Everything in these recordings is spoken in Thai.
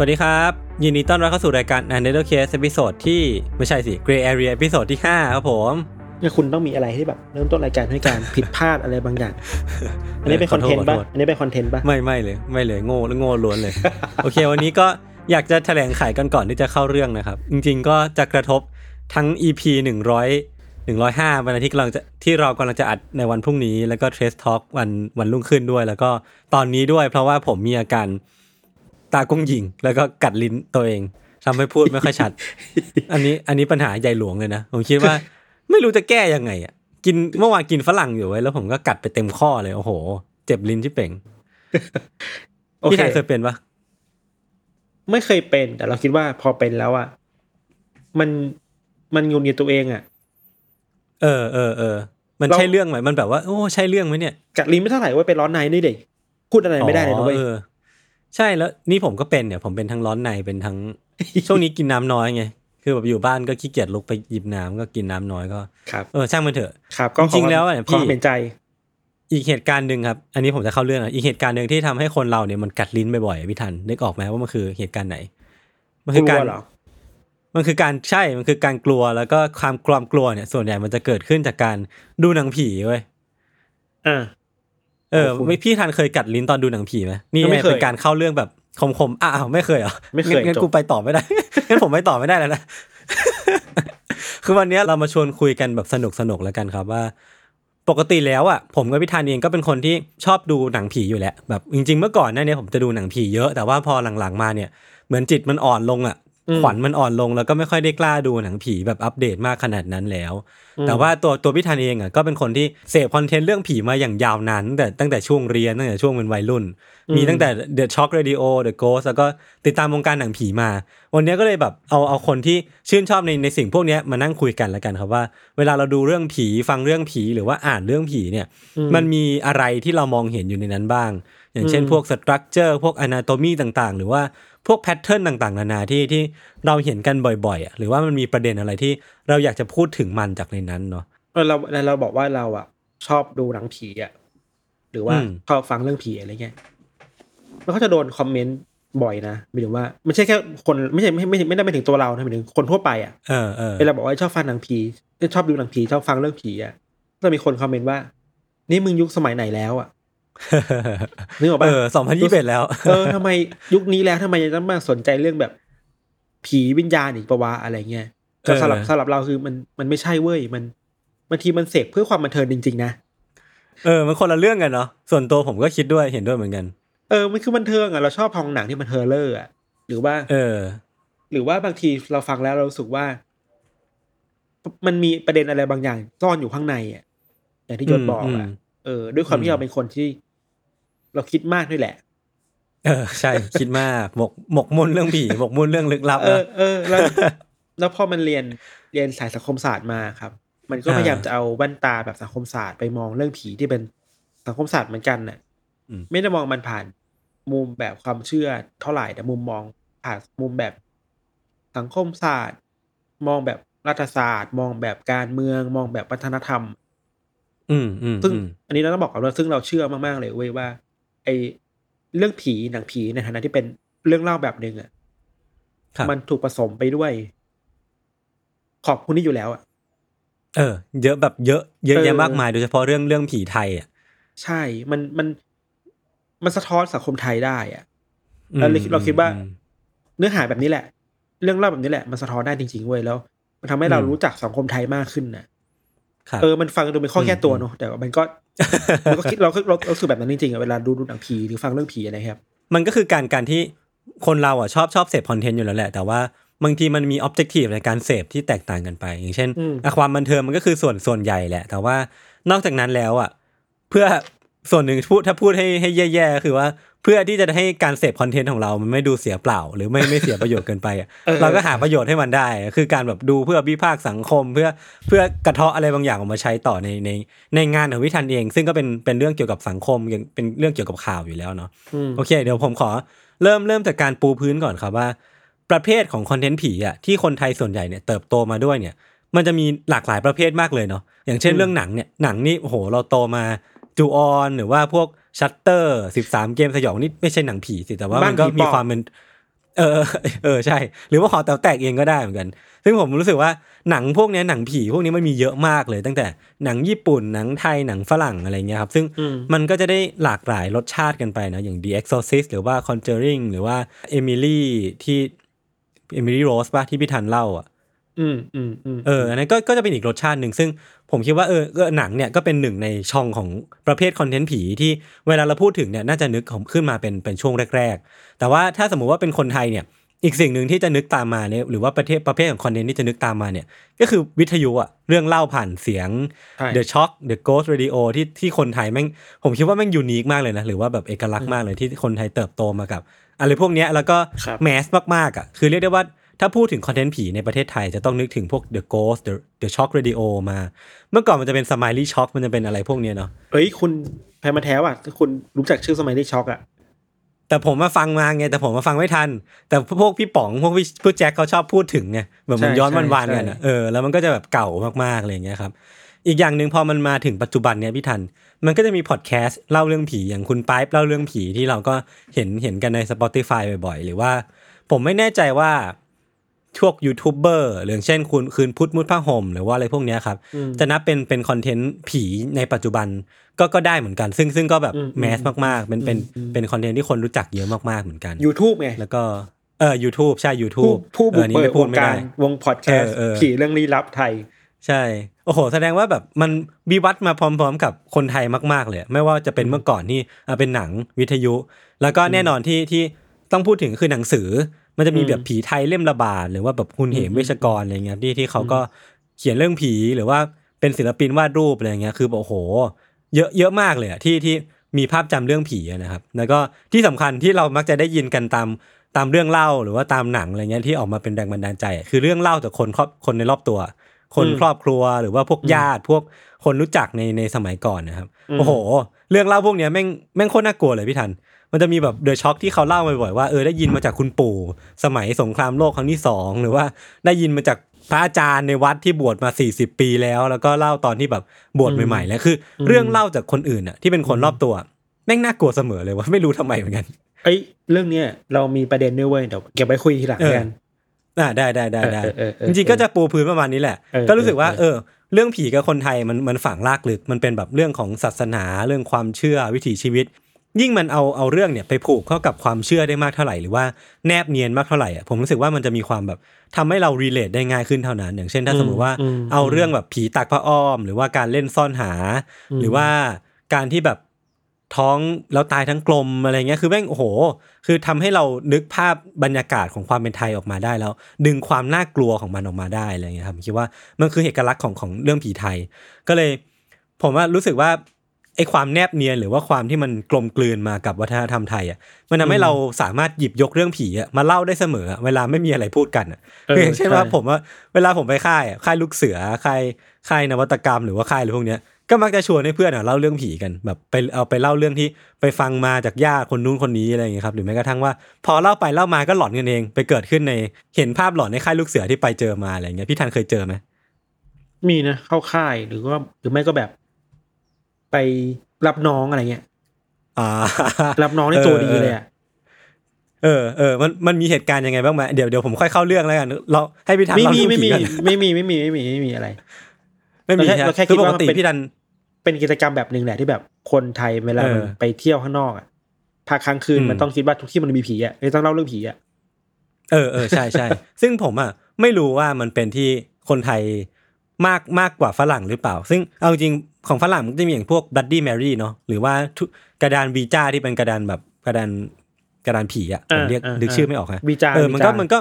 สวัสดีครับ ยินดีต้อนรับเข้าสู่รายการ Untitled Case ตอนที่ไม่ใช่สิ Gray Area ตอนที่ 5 ครับผมเนี่ยคุณต้องมีอะไรที่แบบเริ่มต้นรายการให้การผิดพลาดอะไรบางอย่าง อันนี้เป็นคอนเทนต์ป่ะ อันนี้เป็นคอนเทนต์ป่ะ ไม่ไม่เลย ไม่เลยโง่โง่ล้วนเลย โอเค วันนี้ก็อยากจะแถลงไขกันก่อนที่จะเข้าเรื่องนะครับ จริง ๆ ก็จะกระทบทั้ง EP 100 105วันที่กำลังจะที่เรากำลังจะอัดในวันพรุ่งนี้ แล้วก็ Trace Talk วันวันรุ่งขึ้นด้วย แล้วก็ตอนนี้ด้วย เพราะว่าผมมีอาการ ตากงหยิง แล้วก็กัดลิ้นตัวเองทำให้พูดไม่ค่อยชัด อันนี้อันนี้ปัญหาใหญ่หลวงเลยนะ ผมคิดว่าไม่รู้จะแก้ยังไงอะ กินเมื่อวานกินฝรั่งอยู่ไว้แล้วผมก็กัดไปเต็มข้อเลย โอ้โห เจ็บลิ้นที่เป่งโอพี่เคไทยเคยเป็นปะไม่เคยเป็น แต่เราคิดว่าพอเป็นแล้วอะมันมันงุนงิดตัวเองอะ เออเออเออมันเราใช่เรื่องไหมมันแบบว่าโอ้ใช่เรื่องไหมเนี่ยกัดลิ้นไม่เท่าไหร่เว่าเป็นร้อนในนี่เด็กพูดอะไรไม่ได้เลยนะเว้ยอ๋อออ ใช่แล้วนี่ผมก็เป็นเนี่ยผมเป็นทั้งร้อนในเป็นทั้ง ช่วงนี้กินน้ำน้อยไงคือแบบอยู่บ้านก็ขี้เกียจลุกไปหยิบน้ำก็กินน้ำน้อยก็ครับเออช่างมันเถอะครับก็ขอจริงๆแล้วอะขพี่อเป็นใจ อีกเหตุการณ์หนึ่งครับ อันนี้ผมจะเข้าเรื่องอะอีกเหตุการณ์หนึ่งที่ทำให้คนเราเนี่ยมันกัดลิ้นบ่อยๆอะพี่ทันนึกออกไหมว่ามันคือเหตุการณ์ไหน มันคืกอลักาวรเหรอมันคือการใช่มันคือการกลัวแล้วก็ความความกลัวเนี่ย ส่วนใหญ่มันจะเกิดขึ้นจากการดูหนังผีเว้ยอ่า เออขอบคุณไม่พี่ทันเคยกัดลิ้นตอนดูหนังผีไหมนี่ไม่เคยเป็นการเข้าเรื่องแบบคมๆอ้าวไม่เคยเหรอไม่เคยงั้นงั้นจบกูไปต่อไม่ได้งั้นผมไปต่อไม่ได้แล้วนะคือวันนี้เรามาชวนคุยกันแบบสนุกสนุกๆแล้วกันครับว่า ปกติแล้วอะผมกับพี่ธานเองก็เป็นคนที่ชอบดูหนังผีอยู่แล้วแบบจริง ๆ เมื่อก่อนหน้าเนี้ผมจะดูหนังผีเยอะแต่ว่าพอหลังๆมาเนี่ยเหมือนจิตมันอ่อนลงอะอืม ขวัญมันอ่อนลงแล้วก็ไม่ค่อยได้กล้าดูหนังผีแบบอัปเดตมากขนาดนั้นแล้ว แต่ว่าตัวตัวพี่ธันเองอะก็เป็นคนที่เสพคอนเทนต์เรื่องผีมาอย่างยาวนานตั้งแต่ตั้งแต่ช่วงเรียนตั้งแต่ช่วงเป็นวัยรุ่นอืมมีตั้งแต่ The Shock Radio The Ghost แล้วก็ติดตามวงการหนังผีมา วันนี้ก็เลยแบบเอาเอาคนที่ชื่นชอบในในสิ่งพวกเนี้ยมานั่งคุยกันแล้วกันครับว่า เวลาเราดูเรื่องผีฟังเรื่องผีหรือว่าอ่านเรื่องผีเนี่ย มันมีอะไรที่เรามองเห็นอยู่ในนั้นบ้าง อย่างเช่นพวก structure พวก anatomy ต่างๆ หรือว่า พวก pattern ต่างๆ นานาที่ที่เราเห็นกันบ่อยๆอะหรือว่ามันมีประเด็นอะไรที่เราอยากจะพูดถึงมันจากในนั้นเนาะเออเราเราบอกว่าเราอะ ชอบดูหนังผีอะหรือว่าอืมชอบฟังเรื่องผีอะไรเงี้ยมันก็จะโดนคอมเมนต์บ่อยนะหมายถึงว่าไม่ใช่แค่คนไม่ใช่ไม่ไม่ไม่ได้ไปถึงตัวเรานะหมายถึงคนทั่วไปอะเออเออเวลาบอกว่าชอบฟังหนังผีชอบดูหนังผีชอบฟังเรื่องผีอะก็จะมีคนคอมเมนต์ว่า นี่มึงยุคสมัยไหนแล้วอะ นึกออกปะเออสองพันยี่สิบแล้ว เออทำไมยุคนี้แล้วทำไมยังต้องมาสนใจเรื่องแบบ ผีวิญญาณอีกปะวะอะไรเงี้ยแต่สำหรับเออสำหรับเราคือมันมันไม่ใช่เว้ยมันบางทีมันเสพเพื่อความบันเทิงจริง ๆ นะเออ มันคนละเรื่องกันเนาะส่วนตัวผมก็คิดด้วยเห็นด้วยเหมือนกัน เออ มันคือบันเทิงอะเราชอบพวกหนังที่มัน thriller อะหรือว่า เออ หรือว่าบางทีเราฟังแล้วเรารู้สึกว่า มันมีประเด็นอะไรบางอย่างซ่อนอยู่ข้างในอะอย่างที่ยศบอกอือะมเออ ด้วยความอืที่มเราเป็นคนที่ เราคิดมากด้วยแหละ เออ ใช่คิดมากหมกหมกมุ่นเรื่องผีหมกมุ่นเรื่องลึกลับเออนะเออแล้วแล้วพอมันเรียนเรียนสายสังคมศาสตร์มาครับ มันก็อ่าพยายามจะเอาแว่นตาแบบสังคมศาสตร์ไปมองเรื่องผีที่เป็นสังคมศาสตร์เหมือนกันน่ะอืมไม่ได้มองมันผ่านมุมแบบความเชื่อเท่าไหร่แต่มุมมองผ่านมุมแบบสังคมศาสตร์ มองแบบรัฐศาสตร์ มองแบบการเมืองมองแบบวัฒนธรรม อืมอืมซึ่งอืมอันนี้เราต้องบอกก่อนว่าซึ่งเราเชื่อมากๆเลยเว้ยว่า ไอเรื่องผีหนังผีในฐานะที่เป็นเรื่องเล่าแบบหนึ่งอะครับมันถูกผสมไปด้วย ขอบคุณนี่อยู่แล้วอะเออ เยอะแบบเยอะเยอะเออแยะมากมายโดยเฉพาะเรื่องเรื่องผีไทยอะใช่มันมันมันสะท้อนสังคมไทยได้อะแล้วเราคิดเราคิดว่าอืมเนื้อหาแบบนี้แหละ เรื่องเล่าแบบนี้แหละ มันสะท้อนได้จริงๆเว้ยแล้ว มันทำให้เราอืมรู้จักสังคมไทยมากขึ้นนะครับเออมันฟังดูเป็นข้อแก้ตัวเนอะแต่ว่ามันก็ มันก็คิดเราเราเราคือแบบนั้นจริงๆอะเวลาดูดูหนังผีหรือฟังเรื่องผีอะไรครับ มันก็คือการการที่คนเราอะชอบชอบเสพคอนเทนต์อยู่แล้วแหละ แต่ว่าบางทีมันมีออบเจกตีฟในการเสพที่แตกต่างกันไป อย่างเช่นอืมอะความบันเทิงมันก็คือส่วนส่วนใหญ่แหละ แต่ว่านอกจากนั้นแล้วอะเพื่อส่วนหนึ่งพูดถ้าพูดให้ให้แย่ๆก็คือว่าเพื่อที่จะให้การเสพคอนเทนต์ของเรา มันไม่ดูเสียเปล่า หรือไม่ไม่เสียประโยชน์เกินไปอะเออเราก็หาประโยชน์ให้มันได้ คือการแบบดูเพื่อวิพากษ์สังคม เพื่อเพื่อกระเทาะอะไรบางอย่างออกมาใช้ต่อในในในงานของวิธันเอง ซึ่งก็เป็นเป็นเรื่องเกี่ยวกับสังคมเป็นเรื่องเกี่ยวกับข่าวอยู่แล้วเนาะอืมโอเค เดี๋ยวผมขอเริ่มเริ่มจากการปูพื้นก่อนครับว่า ประเภทของคอนเทนต์ผีอะที่คนไทยส่วนใหญ่เนี่ยเติบโตมาด้วยเนี่ย มันจะมีหลากหลายประเภทมากเลยเนาะอย่างเช่นอืมเรื่องหนังเนี่ยหนังนี่โอ้โหเราโตมา จูออนหรือว่าพวกชัตเตอร์สิบสามเกมสยองนี่ไม่ใช่หนังผีสิแต่ว่ามันก็บ้านผีมีปอบความเป็นเออเออใช่ หรือว่าหอแต๋วแตกเองก็ได้เหมือนกัน ซึ่งผมรู้สึกว่าหนังพวกเนี้ยหนังผีพวกนี้มันมีเยอะมากเลย ตั้งแต่หนังญี่ปุ่นหนังไทยหนังฝรั่งอะไรเงี้ยครับ ซึ่งอืมมันก็จะได้หลากหลายรสชาติกันไปนะอย่าง The Exorcist หรือว่า Conjuring หรือว่า Emily ที่ Emily Rose ป่ะที่พี่ทันเล่าอะ อืมอืมอืมเอออันนั้นก็ก็จะเป็นอีกรสชาติหนึ่งซึ่งผมคิดว่าเออก็หนังเนี่ยก็เป็นหนึ่งในช่องของประเภทคอนเทนต์ผีที่เวลาเราพูดถึงเนี่ยน่าจะนึกของขึ้นมาเป็นเป็นช่วงแรก ๆ แต่ว่าถ้าสมมุติว่าเป็นคนไทยเนี่ย อีกสิ่งหนึ่งที่จะนึกตามมาเนี่ยหรือว่าประเทศประเภทของคอนเทนต์ที่จะนึกตามมาเนี่ย ก็คือวิทยุอะเรื่องเล่าผ่านเสียงใช่ The Shock The Ghost Radio ที่ที่คนไทยแม่งผมคิดว่าแม่งยูนิคมากเลยนะหรือว่าแบบเอกลักษณ์มากเลยที่คนไทยเติบโตมากับอะไรพวกเนี้ยแล้วก็ครับแมสมากๆอะคือเรียกได้ว่า ถ้าพูดถึงคอนเทนต์ผีในประเทศไทยจะต้องนึกถึงพวก The Ghost The The Shock Radio มา เมื่อก่อนมันจะเป็น Smiley Shock มันจะเป็นอะไรพวกเนี้ยเนาะเอ้ยคุณแพรมาแท้ว่ะคุณรู้จักชื่อสมัยได้ช็อกอะแต่ผมมาฟังมาไงแต่ผมมาฟังไม่ทัน แต่พวกพี่ป๋องพวกพี่พี่แจ็คเขาชอบพูดถึงไงแบบมันใช่ย้อนใช่วันๆกันอะใช่เออแล้วมันก็จะแบบเก่ามากๆอะไรอย่างเงี้ยครับ อีกอย่างหนึ่งพอมันมาถึงปัจจุบันเนี้ยพี่ทัน มันก็จะมีพอดแคสต์เล่าเรื่องผีอย่างคุณปายเล่าเรื่องผีที่เราก็เห็นเห็นกันใน Spotify บ่อยๆ หรือว่า ผมไม่แน่ใจว่า พวกยูทูบเบอร์หรืออย่างเช่นคุณคืนพุทธมุดผ้าห่มหรือว่าอะไรพวกเนี้ยครับอืมจะนับเป็นเป็นคอนเทนต์ผีในปัจจุบันก็ก็ได้เหมือนกัน ซึ่งซึ่งก็แบบอืมแมสมากๆ เป็นเป็นอืมเป็นคอนเทนต์ที่คนรู้จักเยอะมากๆเหมือนกัน YouTube ไงแล้วก็เออ YouTube ใช่ผู้ YouTube ผู้บุกอออันนี้เบิกไม่พูวดงไม่การได้วงพอดแคสต์เออเออผีเรื่องลี้ลับไทย ใช่ โอ้โห แสดงว่าแบบมันวิวัฒน์มาพร้อม ๆ กับคนไทยมาก ๆ เลย ไม่ว่าจะเป็นเมื่อก่อนที่อะเป็นหนังวิทยุ แล้วก็แน่นอนที่ที่ต้องพูดถึงคือหนังสือ มันจะมีแบบผีไทยเล่มระบาดหรือว่าแบบคุณเหมเวชกรอะไรเงี้ยที่ที่เขาก็เขียนเรื่องผีหรือว่าเป็นศิลปินวาดรูปอะไรเงี้ยคือแบบโอ้โห เยอะเยอะมากเลยอะที่ที่มีภาพจำเรื่องผีอะนะครับ แล้วก็ที่สำคัญที่เรามักจะได้ยินกันตามตามเรื่องเล่าหรือว่าตามหนังอะไรเงี้ยที่ออกมาเป็นแรงบันดาลใจอะคือเรื่องเล่าจากคนครอบคนในรอบตัว คนอืมครอบครัวหรือว่าพวกญาติพวกคนรู้จักในในสมัยก่อนนะครับอืมโอ้โห เรื่องเล่าพวกเนี้ยแม่งแม่งโคตรน่ากลัวเลยพี่ทัน มันจะมีแบบเดอะช็อคที่เขาเล่าบ่อยๆว่าเออได้ยินมาจากคุณปู่ สมัยสงครามโลกครั้งที่สองหรือว่าได้ยินมาจากพระอาจารย์ในวัดที่บวชมา 40 ปีแล้ว แล้วก็เล่าตอนที่แบบบวชใหม่ๆแล้วคืออมเรื่องเล่าจากคนอื่นอะที่เป็นคนรอบตัวแม่งน่ากลัวเสมอเลยว่าไม่รู้ทำไมเหมือนกันเอ้ยเรื่องเนี้ยเรามีประเด็นด้วยเว้ยเดี๋ยวเก็บไว้คุยทีหลังเออกันอ่าได้ได้ได้ได้เออเออเออจริงๆก็จะปูพื้นประมาณนี้แหละเออก็รู้สึกว่าเอเอออ เรื่องผีกับคนไทยมันมันฝังลากลึกมันเป็นแบบเรื่องของศาสนาเรื่องความเชื่อวิถีชีวิต ยิ่งมันเอาเอาเรื่องเนี่ยไปผูกเข้ากับความเชื่อได้มากเท่าไหร่หรือว่าแนบเนียนมากเท่าไหร่อะผมรู้สึกว่ามันจะมีความแบบทำให้เรารีเลทได้ง่ายขึ้นเท่านั้น อย่างเช่นถ้าสมมติว่าอืมเอาเรื่องแบบผีตักพระอ้อม หรือว่าการเล่นซ่อนหาอืมหรือว่าการที่แบบท้องแล้วตายทั้งกลมอะไรเงี้ยคือแม่งโอ้โห คือทำให้เรานึกภาพบรรยากาศของความเป็นไทยออกมาได้แล้ว ดึงความน่ากลัวของมันออกมาได้อะไรเงี้ยครับผมคิดว่ามันคือเอกลักษณ์ของของเรื่องผีไทย ก็เลย ผมว่ารู้สึกว่า ไอ้ความแนบเนียนหรือว่าความที่มันกลมกลืนมากับวัฒนธรรมไทยอะมันทำให้เราสามารถหยิบยกเรื่องผีอะมาเล่าได้เสมออะเวลาไม่มีอะไรพูดกันอะเออคืออย่างเช่นว่าใช่ผมว่าเวลาผมไปค่ายอะค่ายลูกเสือค่ายค่ายนวัตกรรมหรือว่าค่ายอะไรพวกเนี้ยก็มักจะชวนให้เพื่อนอะเล่าเรื่องผีกันแบบไปเอาไปเล่าเรื่องที่ไปฟังมาจากญาติคนนู้นคนนี้อะไรอย่างเงี้ยครับหรือแม้กระทั่งว่า พอเล่าไปเล่ามาก็หลอนกันเอง ไปเกิดขึ้นในเห็นภาพหลอนในค่ายลูกเสือที่ไปเจอมาอะไรอย่างเงี้ยพี่ทันเคยเจอไหมมีนะเข้าค่ายหรือว่าหรือไม่ก็แบบ ไปรับน้องอะไรเงี้ยอ่ารับน้องในตัวดีเลยอะเออเออมันมันมีเหตุการณ์ยังไงบ้างไหมเดี๋ยวเดี๋ยวผมค่อยเข้าเรื่องแล้วกันเราให้พี่ทันไม่เล่ามีเรื่องไม่มีผีกันไม่มีไม่มีไม่มีไม่มีอะไร ไม่มีเราแค่ใช่ไหมเราแค่คิดว่าคือปกติมันเป็นพี่ทันเป็นกิจกรรมแบบหนึ่งแหละที่แบบคนไทยเวลาเออมันไปเที่ยวข้างนอกอะพาค้างคืนอืมมันต้องคิดว่าทุกที่มันมีผีอะไม่ต้องเล่าเรื่องผีอะเออเออใช่ใช่ซึ่งผมอะไม่รู้ว่ามันเป็นที่คนไทย มากมากกว่าฝรั่งหรือเปล่า ซึ่งเอาจริงๆของฝรั่งมันก็จะมีอย่างพวกดัดดี้แมรี่เนาะหรือว่าทุกระดานวีจ้าที่เป็นกระดานแบบกระดานกระดานผีอะผมเรียกอ่าอ่านึกชื่อไม่ออกฮะวีจาเออมันก็วีจามันก็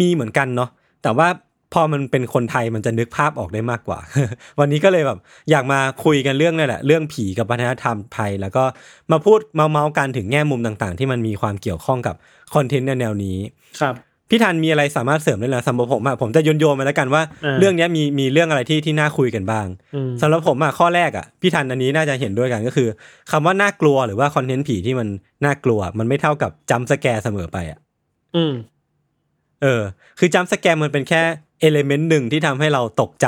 มีเหมือนกันเนาะแต่ว่าพอมันเป็นคนไทยมันจะนึกภาพออกได้มากกว่า วันนี้ก็เลยแบบอยากมาคุยกันเรื่องนี่แหละ เรื่องผีกับวัฒนธรรมไทย แล้วก็มาพูดเมาเมาๆกันถึงแง่มุมต่างๆ ที่มันมีความเกี่ยวข้องกับคอนเทนต์แนวๆนี้ ครับ พี่ทันมีอะไรสามารถเสริมได้เลยสำหรับผมอะผมจะโยนโยนๆมาแล้วกันว่าอ่าเรื่องเนี้ยมีมีเรื่องอะไรที่ที่น่าคุยกันบ้างอืมสำหรับผมอะข้อแรกอะพี่ทันอันนี้น่าจะเห็นด้วยกันก็คือคำว่าน่ากลัวหรือว่าคอนเทนต์ผีที่มันน่ากลัว มันไม่เท่ากับ jump scare เสมอไปอะอืมเออ คือ jump scare มันเป็นแค่ element หนึ่งที่ทำให้เราตกใจ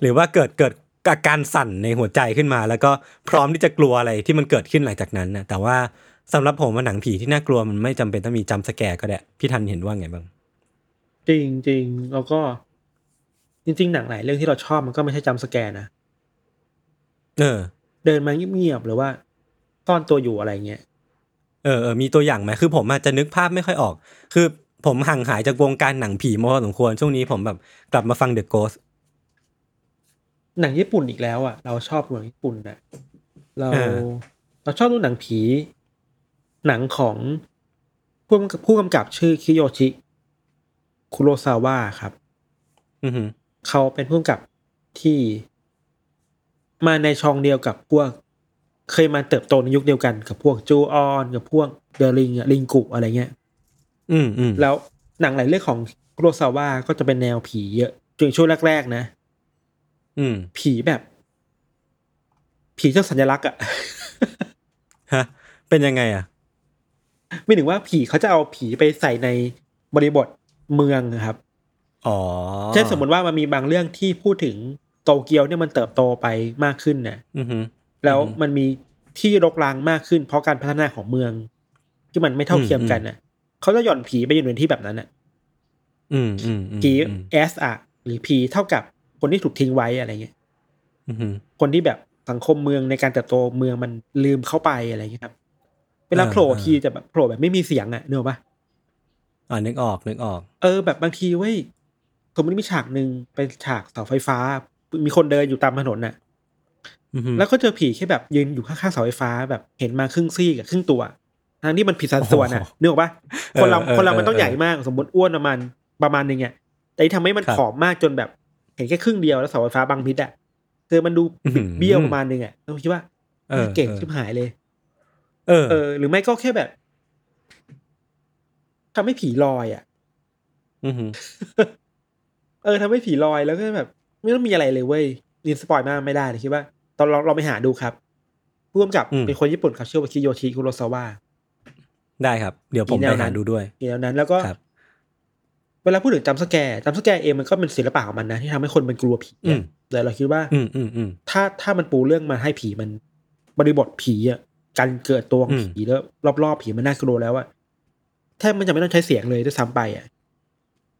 หรือว่าเกิดเกิดอาการสั่นในหัวใจขึ้นมา แล้วก็พร้อมที่จะกลัวอะไรที่มันเกิดขึ้นหลังจากนั้นนะแต่ว่า สำหรับผมว่าหนังผีที่น่ากลัวมันไม่จำเป็นต้องมี jump scare ก็ได้พี่ทันเห็นว่าไงบ้าง จริงจริงแล้วก็ จริง ๆ หนังหลายเรื่องที่เราชอบมันก็ไม่ใช่ jump scare นะเออ เดินมาเงียบๆหรือว่าซ่อนตัวอยู่อะไรเงี้ยเออเออมีตัวอย่างไหมคือผมอาจจะนึกภาพไม่ค่อยออก คือผมห่างหายจากวงการหนังผีมาพอสมควรช่วงนี้ผมแบบกลับมาฟัง The Ghost หนังญี่ปุ่นอีกแล้วอะ เราชอบหนังญี่ปุ่นอะเราเออเราชอบดูหนังผี หนังของผู้กำกับผู้กำกับชื่อคิโยชิ คุโรซาวะครับอือหือเขาเป็นผู้กำกับที่มาในช่องเดียวกับพวก เคยมาเติบโตในยุคเดียวกันกับพวกจูออน กับพวกเดลิงอะลิงกุอะไรเงี้ย อืมอืมแล้วหนังหลายเรื่องของคุโรซาวะก็จะเป็นแนวผีเยอะจนช่วงแรกๆนะ อืม ผีแบบ ผีเจ้าสัญลักษณ์อะฮะ เป็นยังไงอะ ไม่ถึงว่าผีเขาจะเอาผีไปใส่ในบริบทเมืองนะครับอ๋อเช่นสมมติว่ามันมีบางเรื่องที่พูดถึงโตเกียวเนี่ยมันเติบโตไปมากขึ้นนะอือหือแล้วอือฮึมันมีที่รกร้างมากขึ้น เพราะการพัฒนาของเมือง ที่มันไม่เท่าเทียมกันน่ะเขาจะหย่อนผีไปอยู่ในที่แบบนั้นน่ะอืมอืมอืมผีอืมเอสอะหรือผีเท่ากับคนที่ถูกทิ้งไว้อะไรเงี้ยอือหือคนที่แบบสังคมเมืองในการเติบโตเมืองมันลืมเข้าไปอะไรเงี้ยครับ เวลาเออโผล่เออทีจะแบบโผล่แบบไม่มีเสียงอะเนกอะปะอ่านึกออกนึกออก เออ แบบบางทีเว้ยสมมติมีฉากหนึ่งเป็นฉากเสาไฟฟ้า มีคนเดินอยู่ตามถนนน่ะอือหือแล้วก็เจอผีแค่แบบยืนอยู่ข้างๆเสาไฟฟ้าแบบเห็นมาครึ่งซี่กับครึ่งตัวทั้งที่มันผิดสัดส่วนอะโอ้โหนึกออกปะคนเราเออเออคนเรามันต้องเออใหญ่มากสมมติอ้วนประมาณประมาณหนึงอะแต่ที่ทำให้มันครับผอมมากจนแบบเห็นแค่ครึ่งเดียวแล้วเสาไฟฟ้าบังพิษอะคือมันดูอื้อหือเบี้ยวประมาณหนึงอะเราคิดว่าเออเก่งเออชิบหายเลย เออ เออ หรือไม่ก็แค่แบบทำให้ผีลอยอะอือหือเออทำให้ผีลอยแล้วก็แบบ ไม่ต้องมีอะไรเลยเว้ยนี่สปอยมากไม่ได้เลยคิดว่า ตอนเราเราไปหาดูครับผู้กำกับอืมเป็นคนญี่ปุ่นครับชื่อว่าคิโยชิคุโรซาวะได้ครับ เดี๋ยวผมมีแนไปวนั้หานดูด้วยอย่างนั้นแล้วก็ครับเวลาพูดถึงจำสแกร์จำสแกร์เองมันก็เป็นศิลปะของมันนะที่ทำให้คนมันกลัวผีอืมแต่เราคิดว่า อืมอืมอืมถ้าถ้ามันปูเรื่องมาให้ผีมัน บริบทผีอะ การเกิดตัวของอืมผีแล้วรอบๆผีมันน่ากลัวแล้วอะแทบมันจะไม่ต้องใช้เสียงเลยด้วยซ้ำไปอะ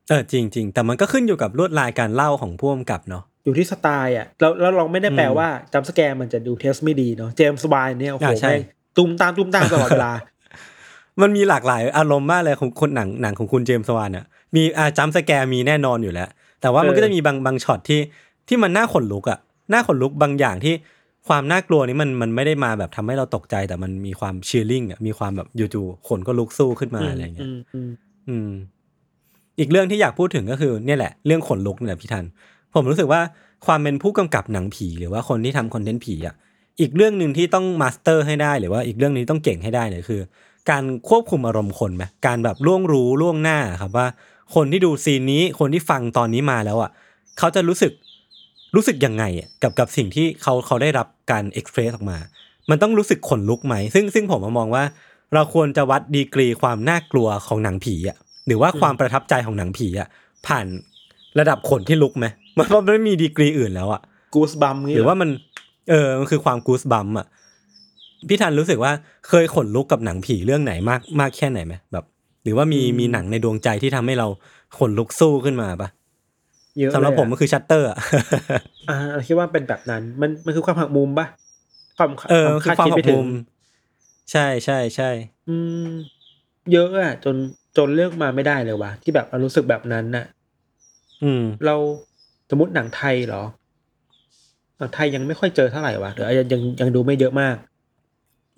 เออจริงจริงแต่มันก็ขึ้นอยู่กับลวดลายการเล่าของผู้กำกับเนาะอยู่ที่สไตล์อะแล้วแล้วเราไม่ได้แปลอืมว่าจำสแกร์มันจะดูเทสไม่ดีเนาะเจมส์วายเนี่ยโอ้โหอ่าใช่แม่งตุ้มตามตุ้มตามตลอดเวลามันมีหลากหลายอารมณ์มากเลยของคนหนังหนังของคุณเจมส์สวานเนี่ยมีอา jump scare มีแน่นอนอยู่แล้ว แต่ว่ามันเออก็จะมีบางบางช็อตที่ที่มันน่าขนลุกอะน่าขนลุกบางอย่างที่ ความน่ากลัวนี้มันมันไม่ได้มาแบบทำให้เราตกใจแต่มันมีความ chilling อะมีความแบบอยู่ๆขนก็ลุกซู่ขึ้นมาอะไรเงี้ยมอืมอืม อีกเรื่องที่อยากพูดถึงก็คือ เนี่ยแหละ เรื่องขนลุกเนี่ยพี่ทัน ผมรู้สึกว่าความเป็นผู้กำกับหนังผีหรือว่าคนที่ทำคอนเทนต์ผีอะอีกเรื่องหนึ่งที่ต้อง master ให้ได้หรือว่าอีกเรื่องนี้ต้องเก่งให้ได้เนี่ยคือ การควบคุมอารมณ์คนไหมการแบบล่วงรู้ล่วงหน้าครับว่า คนที่ดูซีนนี้คนที่ฟังตอนนี้มาแล้วอะเขาจะรู้สึก รู้สึกยังไงอะกับกับสิ่งที่เขาเขาได้รับการเอ็กเพรสออกมา มันต้องรู้สึกขนลุกไหม ซึ่งซึ่งผมมองว่า เราควรจะวัดดีกรีความน่ากลัวของหนังผีอะหรือว่าความประทับใจของหนังผีอะผ่านระดับขนที่ลุกไหมมันมันไม่มีดีกรีอื่นแล้วอะกูสบัมหรือว่ามัน เออมันคือความกูสบัมอะพี่ทันรู้สึกว่าเคยขนลุกกับหนังผีเรื่องไหนมากมากแค่ไหนไหมแบบ หรือว่ามีมีหนังในดวงใจที่ทำให้เราขนลุกสู้ขึ้นมาปะ เยอะสำหรับเลยผมอะมันคือชัตเตอร์อะอ่าเราคิดว่าเป็นแบบนั้น มันมันคือความหักมุมปะความเออมันคือความดหัไม่กถึงมุม ใช่ใช่ใช่อืม เยอะอะจนจนเลือกมาไม่ได้เลยว่ะที่แบบเรารู้สึกแบบนั้นน่ะ อืม เราสมมติหนังไทยเหรอหนังไทยยังไม่ค่อยเจอเท่าไหร่วะหรือยังยังยังดูไม่เยอะมาก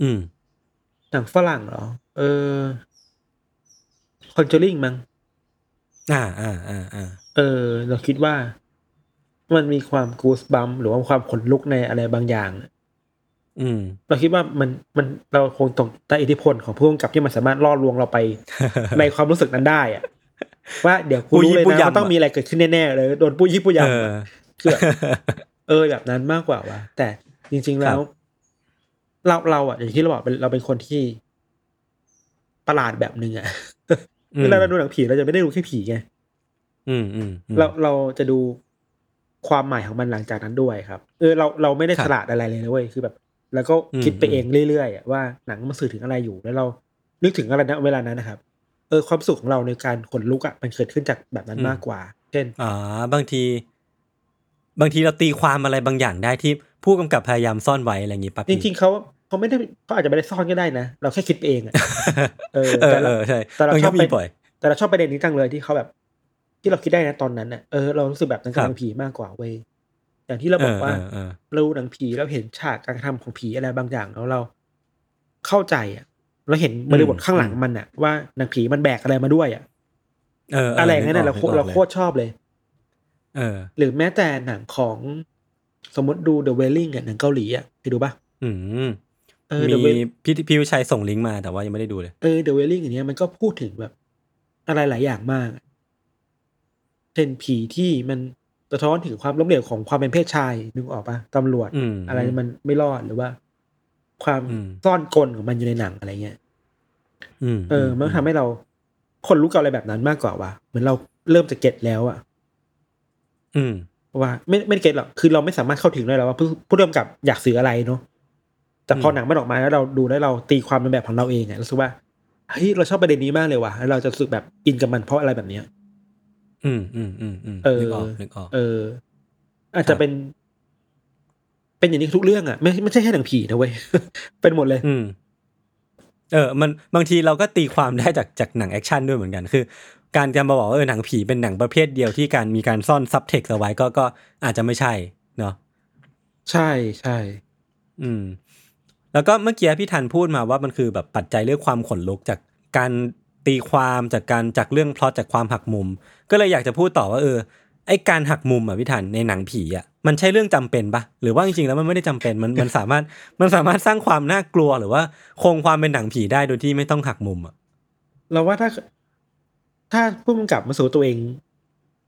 อืม หนังฝรั่งเหรอ เออคอนเจอริงมั้งอ่าอ่าอ่าอ่า เออ เราคิดว่า มันมีความกูสบัมหรือว่าความขนลุกในอะไรบางอย่าง อืม เราคิดว่ามันมันเราคงตกใต้อิทธิพลของผู้กำกับที่มันสามารถล่อลวงเราไป ในความรู้สึกนั้นได้อะว่าเดี๋ยวกูรู้เลยปูยี่ปูนะยำว่าต้องมีอะไรเกิดขึ้นแน่ๆเลยโดนปุยยี่ปุยเออยำอะคือแบบเออแบบนั้นมากกว่าว่ะแต่จริง ๆ แล้วครับเราเราอะอย่างที่เราบอกเป็นเราเป็นคนที่ประหลาดแบบหนึ่งอะเวลาเราดูหนังผีเราจะไม่ได้ดูแค่ผีไง อืมอืมอืมเราเราจะดูความหมายของมันหลังจากนั้นด้วยครับ เออเราเราไม่ได้ครับฉลาดอะไรเลยนะเว้ยคือแบบ แล้วก็อืมคิดไปเองเรื่อยๆอะว่าหนังมันสื่อถึงอะไรอยู่แล้วเรานึกถึงอะไรนะเวลานั้นนะครับ เออความสุขของเราในการขนลุกอะมันเกิดขึ้นจากแบบนั้นมากกว่า เช่นอ่าบางที บางทีเราตีความอะไรบางอย่างได้ที่ผู้กำกับพยายามซ่อนไว้อะไรอย่างงี้ปะจริงๆเขาเขาไม่ได้เขาอาจจะไม่ได้ซ่อนก็ได้นะ เราแค่คิดไปเองอะเออเออแต่ละเออใช่แต่เราบงทีชอบมีไปบ่อยแต่เราชอบประเด็นนี้จังเลยที่เขาแบบ ที่เราคิดได้นะตอนนั้นน่ะเออเรารู้สึกแบบนั้นกับครับหนังผีมากกว่าเว้ยอย่างที่เราบอกว่าเออเออเราดูหนังผีแล้วเห็นฉากการกระทำของผีอะไรบางอย่างแล้วเราเข้าใจอะเราเห็นบริบทข้างหลังมันอะว่าหนังผีมันแบกอะไรมาด้วยอะเออเอะไรอย่างนั้นน่ะเราโคนึกออกเรานึกออกโคตรชอบเลยเออ หรือแม้แต่หนังของสมมติดู The Wailing อะหนังเกาหลีอะไปดูป่ะอืมเออมี The Wailing พี่พี่วิชัยส่งลิงก์มาแต่ว่ายังไม่ได้ดูเลยเออ The Wailing อย่างเนี้ยมันก็พูดถึงแบบ อะไรหลายอย่างมากอะ เช่นผีที่มันสะท้อนถึงความล้มเหลวของความเป็นเพศชายนึกออกปะตำรวจอืมอะไรมันไม่รอดหรือว่า ความอืมซ่อนกลของมันอยู่ในหนังอะไรเงี้ยอืมเออ มันก็ทำให้เราคนรู้กับอะไรแบบนั้นมากกว่าว่ะเหมือนเราเริ่มจะเก็ตแล้วอะอืมว่า ไม่ไม่ได้เก็ตหรอกคือเราไม่สามารถเข้าถึงได้แล้วว่าผู้ผู้กำกับอยากสื่ออะไรเนาะแต่พออืมหนังมันออกมาแล้วเราดูแล้วเราตีความเป็นแบบของเราเองอะรู้สึกว่าเฮ้ยเราชอบประเด็นนี้มากเลยว่ะแล้วเราจะรู้สึกแบบอินกับมันเพราะอะไรแบบเนี้ย อืมอืมอืมอืมเออนึกออกนึกออกเออ อาจจะครับเป็น เป็นอย่างนี้ทุกเรื่องอะไม่ไม่ใช่แค่หนังผีนะเว้ยเป็นหมดเลย อืม เออ มันบางทีเราก็ตีความได้จากจากหนัง action ด้วยเหมือนกัน คือ การจะมาบอกว่าเออหนังผีเป็นหนังประเภทเดียวที่การมีการซ่อน subtext เอาไว้ก็ก็อาจจะไม่ใช่ เนาะใช่ใช่อืม แล้วก็เมื่อกี้พี่ทันพูดมาว่ามันคือแบบปัจจัยเรื่องความขนลุกจากการ ตีความจากการจากเรื่องพล็อตจากความหักมุม ก็เลยอยากจะพูดต่อว่าเออไอการหักมุมอะพี่ทันในหนังผีอะมันใช่เรื่องจำเป็นปะหรือว่าจริงๆแล้วมันไม่ได้จำเป็นมันมันสามารถมันสามารถสร้างความน่ากลัวหรือว่าคงความเป็นหนังผีได้โดยที่ไม่ต้องหักมุมอะเราว่าถ้า ถ้าผู้กำกับมาสู่ตัวเอง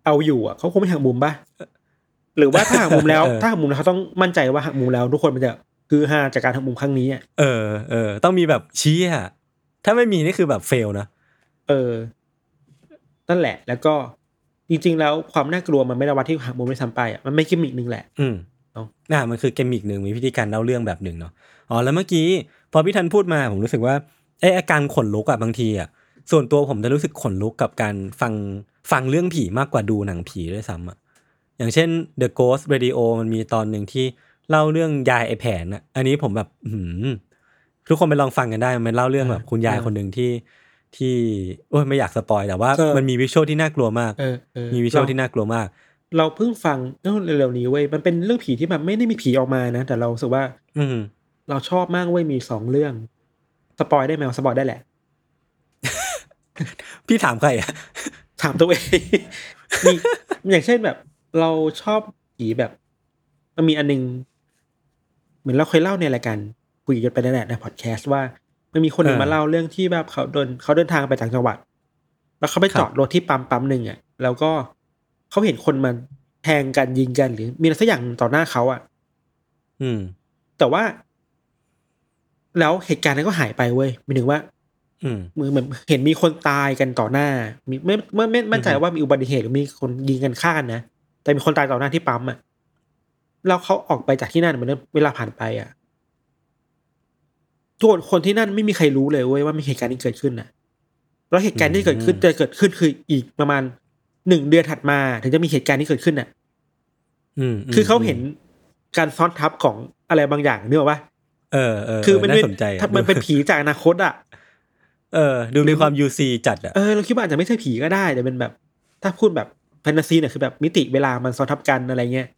เอาอยู่อะเขาคงไม่หักมุมป่ะหรือว่าถ้าหักมุมแล้วเออถ้าหักมุมแล้วเขาต้องมั่นใจว่าหักมุมแล้ว ทุกคนมันจะคือฮาจากการหักมุมครั้งนี้อะเออเออต้องมีแบบชี้อะถ้าไม่มีนี่คือแบบเฟลนะ เออ นั่นแหละ แล้วก็จริง ๆ แล้วความน่ากลัวมันไม่ได้วัดที่หักมุมไม่ซ้ำไปอะมันไม่กิมมิกหนึ่งแหละ อืมเนาะน่ามันคือเกมมิกหนึ่งมีวิธีการเล่าเรื่องแบบหนึ่งเนาะอ๋อแล้วเมื่อกี้ พอพี่ทันพูดมาผมรู้สึกว่าไออาการขนลุกอะบางทีอะส่วนตัวผมจะรู้สึกขนลุกกับการฟังฟังเรื่องผีมากกว่าดูหนังผีด้วยซ้ำอะอย่างเช่น The Ghost Radio มันมีตอนหนึ่งที่เล่าเรื่องยายไอแผนอะอันนี้ผมแบบ อือหือทุกคนไปลองฟังกันได้ มันเล่าเรื่องแบบคุณยายคนหนึ่งที่ ที่โอ้ยไม่อยาก spoil แต่ว่ามันมี visual ที่น่ากลัวมากเออเออมี visual ที่น่ากลัวมาก เราเพิ่งฟังเอ้าเร็วๆนี้เว้ยมันเป็นเรื่องผีที่แบบไม่ได้มีผีออกมานะ แต่เรารู้สึกว่า อืมเราชอบมากเว้ยมีสองเรื่อง spoil ได้ไหม spoil ได้แหละ พี่ถามใครอะถามตัวเองมีอย่างเช่นแบบ เราชอบผีแบบมันมีอันนึง เหมือนเราเคยเล่าในรายการคุยกันไปแล้วแหละในพอดแคสต์ว่า มันมีคนหนึ่งเออมาเล่าเรื่องที่แบบเขาเดินเขาเดินทางไปต่างจังหวัด แล้วเขาไปครับจอดรถที่ปั๊มปั๊มหนึ่งอะ แล้วก็เขาเห็นคนมันแทงกันยิงกันหรือ มีอะไรสักอย่างต่อหน้าเขาอะ อืม แต่ว่า แล้วเหตุการณ์นั้นก็หายไปเว้ยหมายถึงว่า อืมเหมือนเหมือนเห็นมีคนตายกันต่อหน้า มีไม่ไม่ไม่ไม่มั่นใจอือฮึว่ามีอุบัติเหตุหรือมีคนยิงกันฆ่ากันนะแต่มีคนตายต่อหน้าที่ปั๊มอะแล้วเขาออกไปจากที่นั่นเหมือนเวลาผ่านไปอะ ทุกคนคนที่นั่นไม่มีใครรู้เลยเว้ยว่ามีเหตุการณ์นี้เกิดขึ้นน่ะแล้วเหตุการณ์ที่เกิดขึ้นจะเกิดขึ้นคืออีกประมาณหนึ่งเดือนถัดมา ถึงจะมีเหตุการณ์นี้เกิดขึ้นน่ะอืมคือเขาเห็นการซ้อนทับของอะไรบางอย่างนึกออกปะเออเออคือมันน่าเป็นสนใจอะถ้ามันเป็นผีจากอนาคตอะ เออ ดูมีความ UC จัดอะเออเราคิดว่าอาจจะไม่ใช่ผีก็ได้แต่เป็นแบบ ถ้าพูดแบบแฟนตาซีเนี่ยคือแบบมิติเวลามันซ้อนทับกันอะไรเงี้ย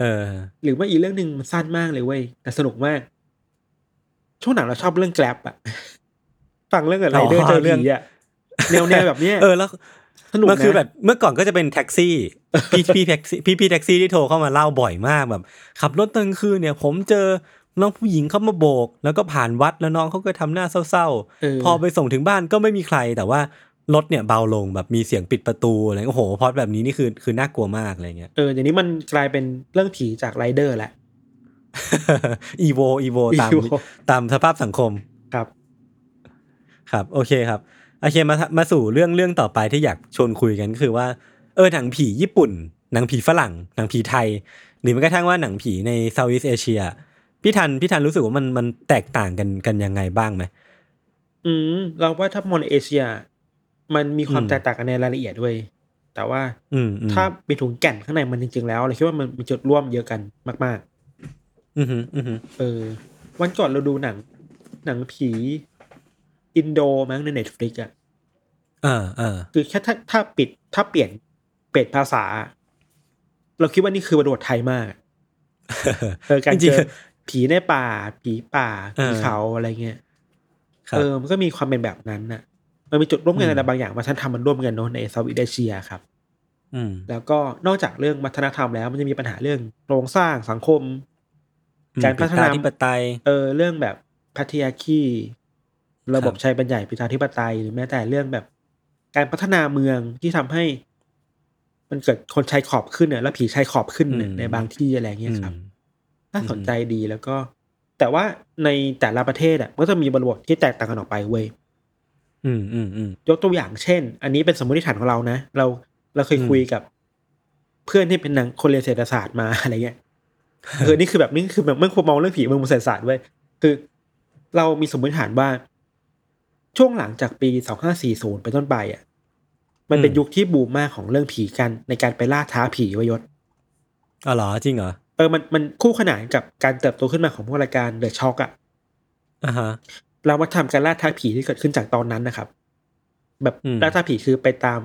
เออ หรือว่าอีกเรื่องหนึ่งมันสั้นมากเลยเว้ยแต่สนุกมาก ช่วงหนังเราชอบเรื่องแกลบอะฟังเรื่องอะไรอ๋อเดอร์เจอเรื่องผีอะแนวแนวแบบเนี้ยเออแล้วสนุกมันคือนะแบบเมื่อก่อนก็จะเป็นแท็กซี่พี่พี่แท็กซี่พี่พี่แท็กซี่ที่โทรเข้ามาเล่าบ่อยมากแบบ ขับรถตอนกลางคืนเนี่ย ผมเจอน้องผู้หญิงเข้ามาโบก แล้วก็ผ่านวัดแล้วน้องเขาก็ทำหน้าเศร้าเออๆพอไปส่งถึงบ้านก็ไม่มีใคร แต่ว่ารถเนี่ยเบาลงแบบมีเสียงปิดประตูอะไรโอ้โหพอดแบบนี้นี่คือคือน่ากลัวมากอะไรเงี้ยเออเดี๋ยวนี้มันกลายเป็นเรื่องผีจากไรเดอร์แหละ Evo Evo ตาม Evo ตามสภาพสังคมครับ ครับ โอเคครับโอเคมามาสู่เรื่องเรื่องต่อไปที่อยากชวนคุยกันก็คือว่า เออหนังผีญี่ปุ่น หนังผีฝรั่ง หนังผีไทย หรือแม้กระทั่งว่าหนังผีใน Southeast Asiaพี่ทันพี่ทันรู้สึกว่ามันมันแตกต่างกันกันยังไงบ้างไหมอืม เราว่าถ้ามองในเอเชีย มันมีความอืมแตกต่างกันในรายละเอียดด้วย แต่ว่า อืมอืมถ้าไปถุงแก่นข้างในมันจริง ๆ แล้วเราคิดว่ามันมีจุดร่วมเยอะกันมาก อืมอืมอืมๆเออ วันก่อนเราดูหนัง หนังผี อินโดมั้งในเน็ตฟลิกอะอ่าอ่าคือแค่ถ้าถ้าปิดถ้าเปลี่ยนเปลี่ยนภาษา เราคิดว่านี่คือบทบทไทยมากอะเออการจเจริงอผีในป่า ผีป่าเอผีอเขาอะไรเงี้ยๆครับเออมันก็มีความเป็นแบบนั้นน่ะ มันมีจุดร่วมกันอืมอะไรบางอย่างมาท่านทำมันร่วมกันเนอะในเซาท์อีสเอเชียครับ อืม แล้วก็นอกจากเรื่องวัฒนธรรมแล้ว มันจะมีปัญหาเรื่องโครงสร้างสังคม การพัฒนาธิปไตย เออ เรื่องแบบพัทยาคีระบบครับชัยบรรยายประชาธิปไตยหรือแม้แต่เรื่องแบบ การพัฒนาเมืองที่ทำให้ มันเกิดคนชายขอบขึ้นเนี่ยแล้วผีชายขอบขึ้นเนี่ยในบางที่อะไรเงี้ยครับน่าสนใจดีแล้วก็ แต่ว่าในแต่ละประเทศอะมันก็จะมีบริบทที่แตกต่างกันออกไปเว้ยอืมอืมอืมยกตัวอย่างเช่น อันนี้เป็นสมมติฐานของเรานะเราเราเคยอืมคุยกับ เพื่อนที่เป็นนังคนเรียนเศรษฐศาสตร์มาอะไรเงี้ย เออนี่คือแบบนี่คือแบบเมื่อควมองเรื่องผีเมืองเศรษฐศาสตร์เว้ยคือ เรามีสมมติฐานว่า ช่วงหลังจากปีสองห้าสี่ศูนย์เป็นต้นไปอะ มันเป็นยุคที่บูมมากของเรื่องผีกันในการไปล่าท้าผีวยศอ๋อเหรอจริงเหรอเออมันมันคู่ขนานกับการเติบโตขึ้นมาของพวกรายการเดอะช็อกอะอ่าฮะเรามาทำการล่าท้าผีที่เกิดขึ้นจากตอนนั้นนะครับ แบบอืมล่าท้าผีคือไปตาม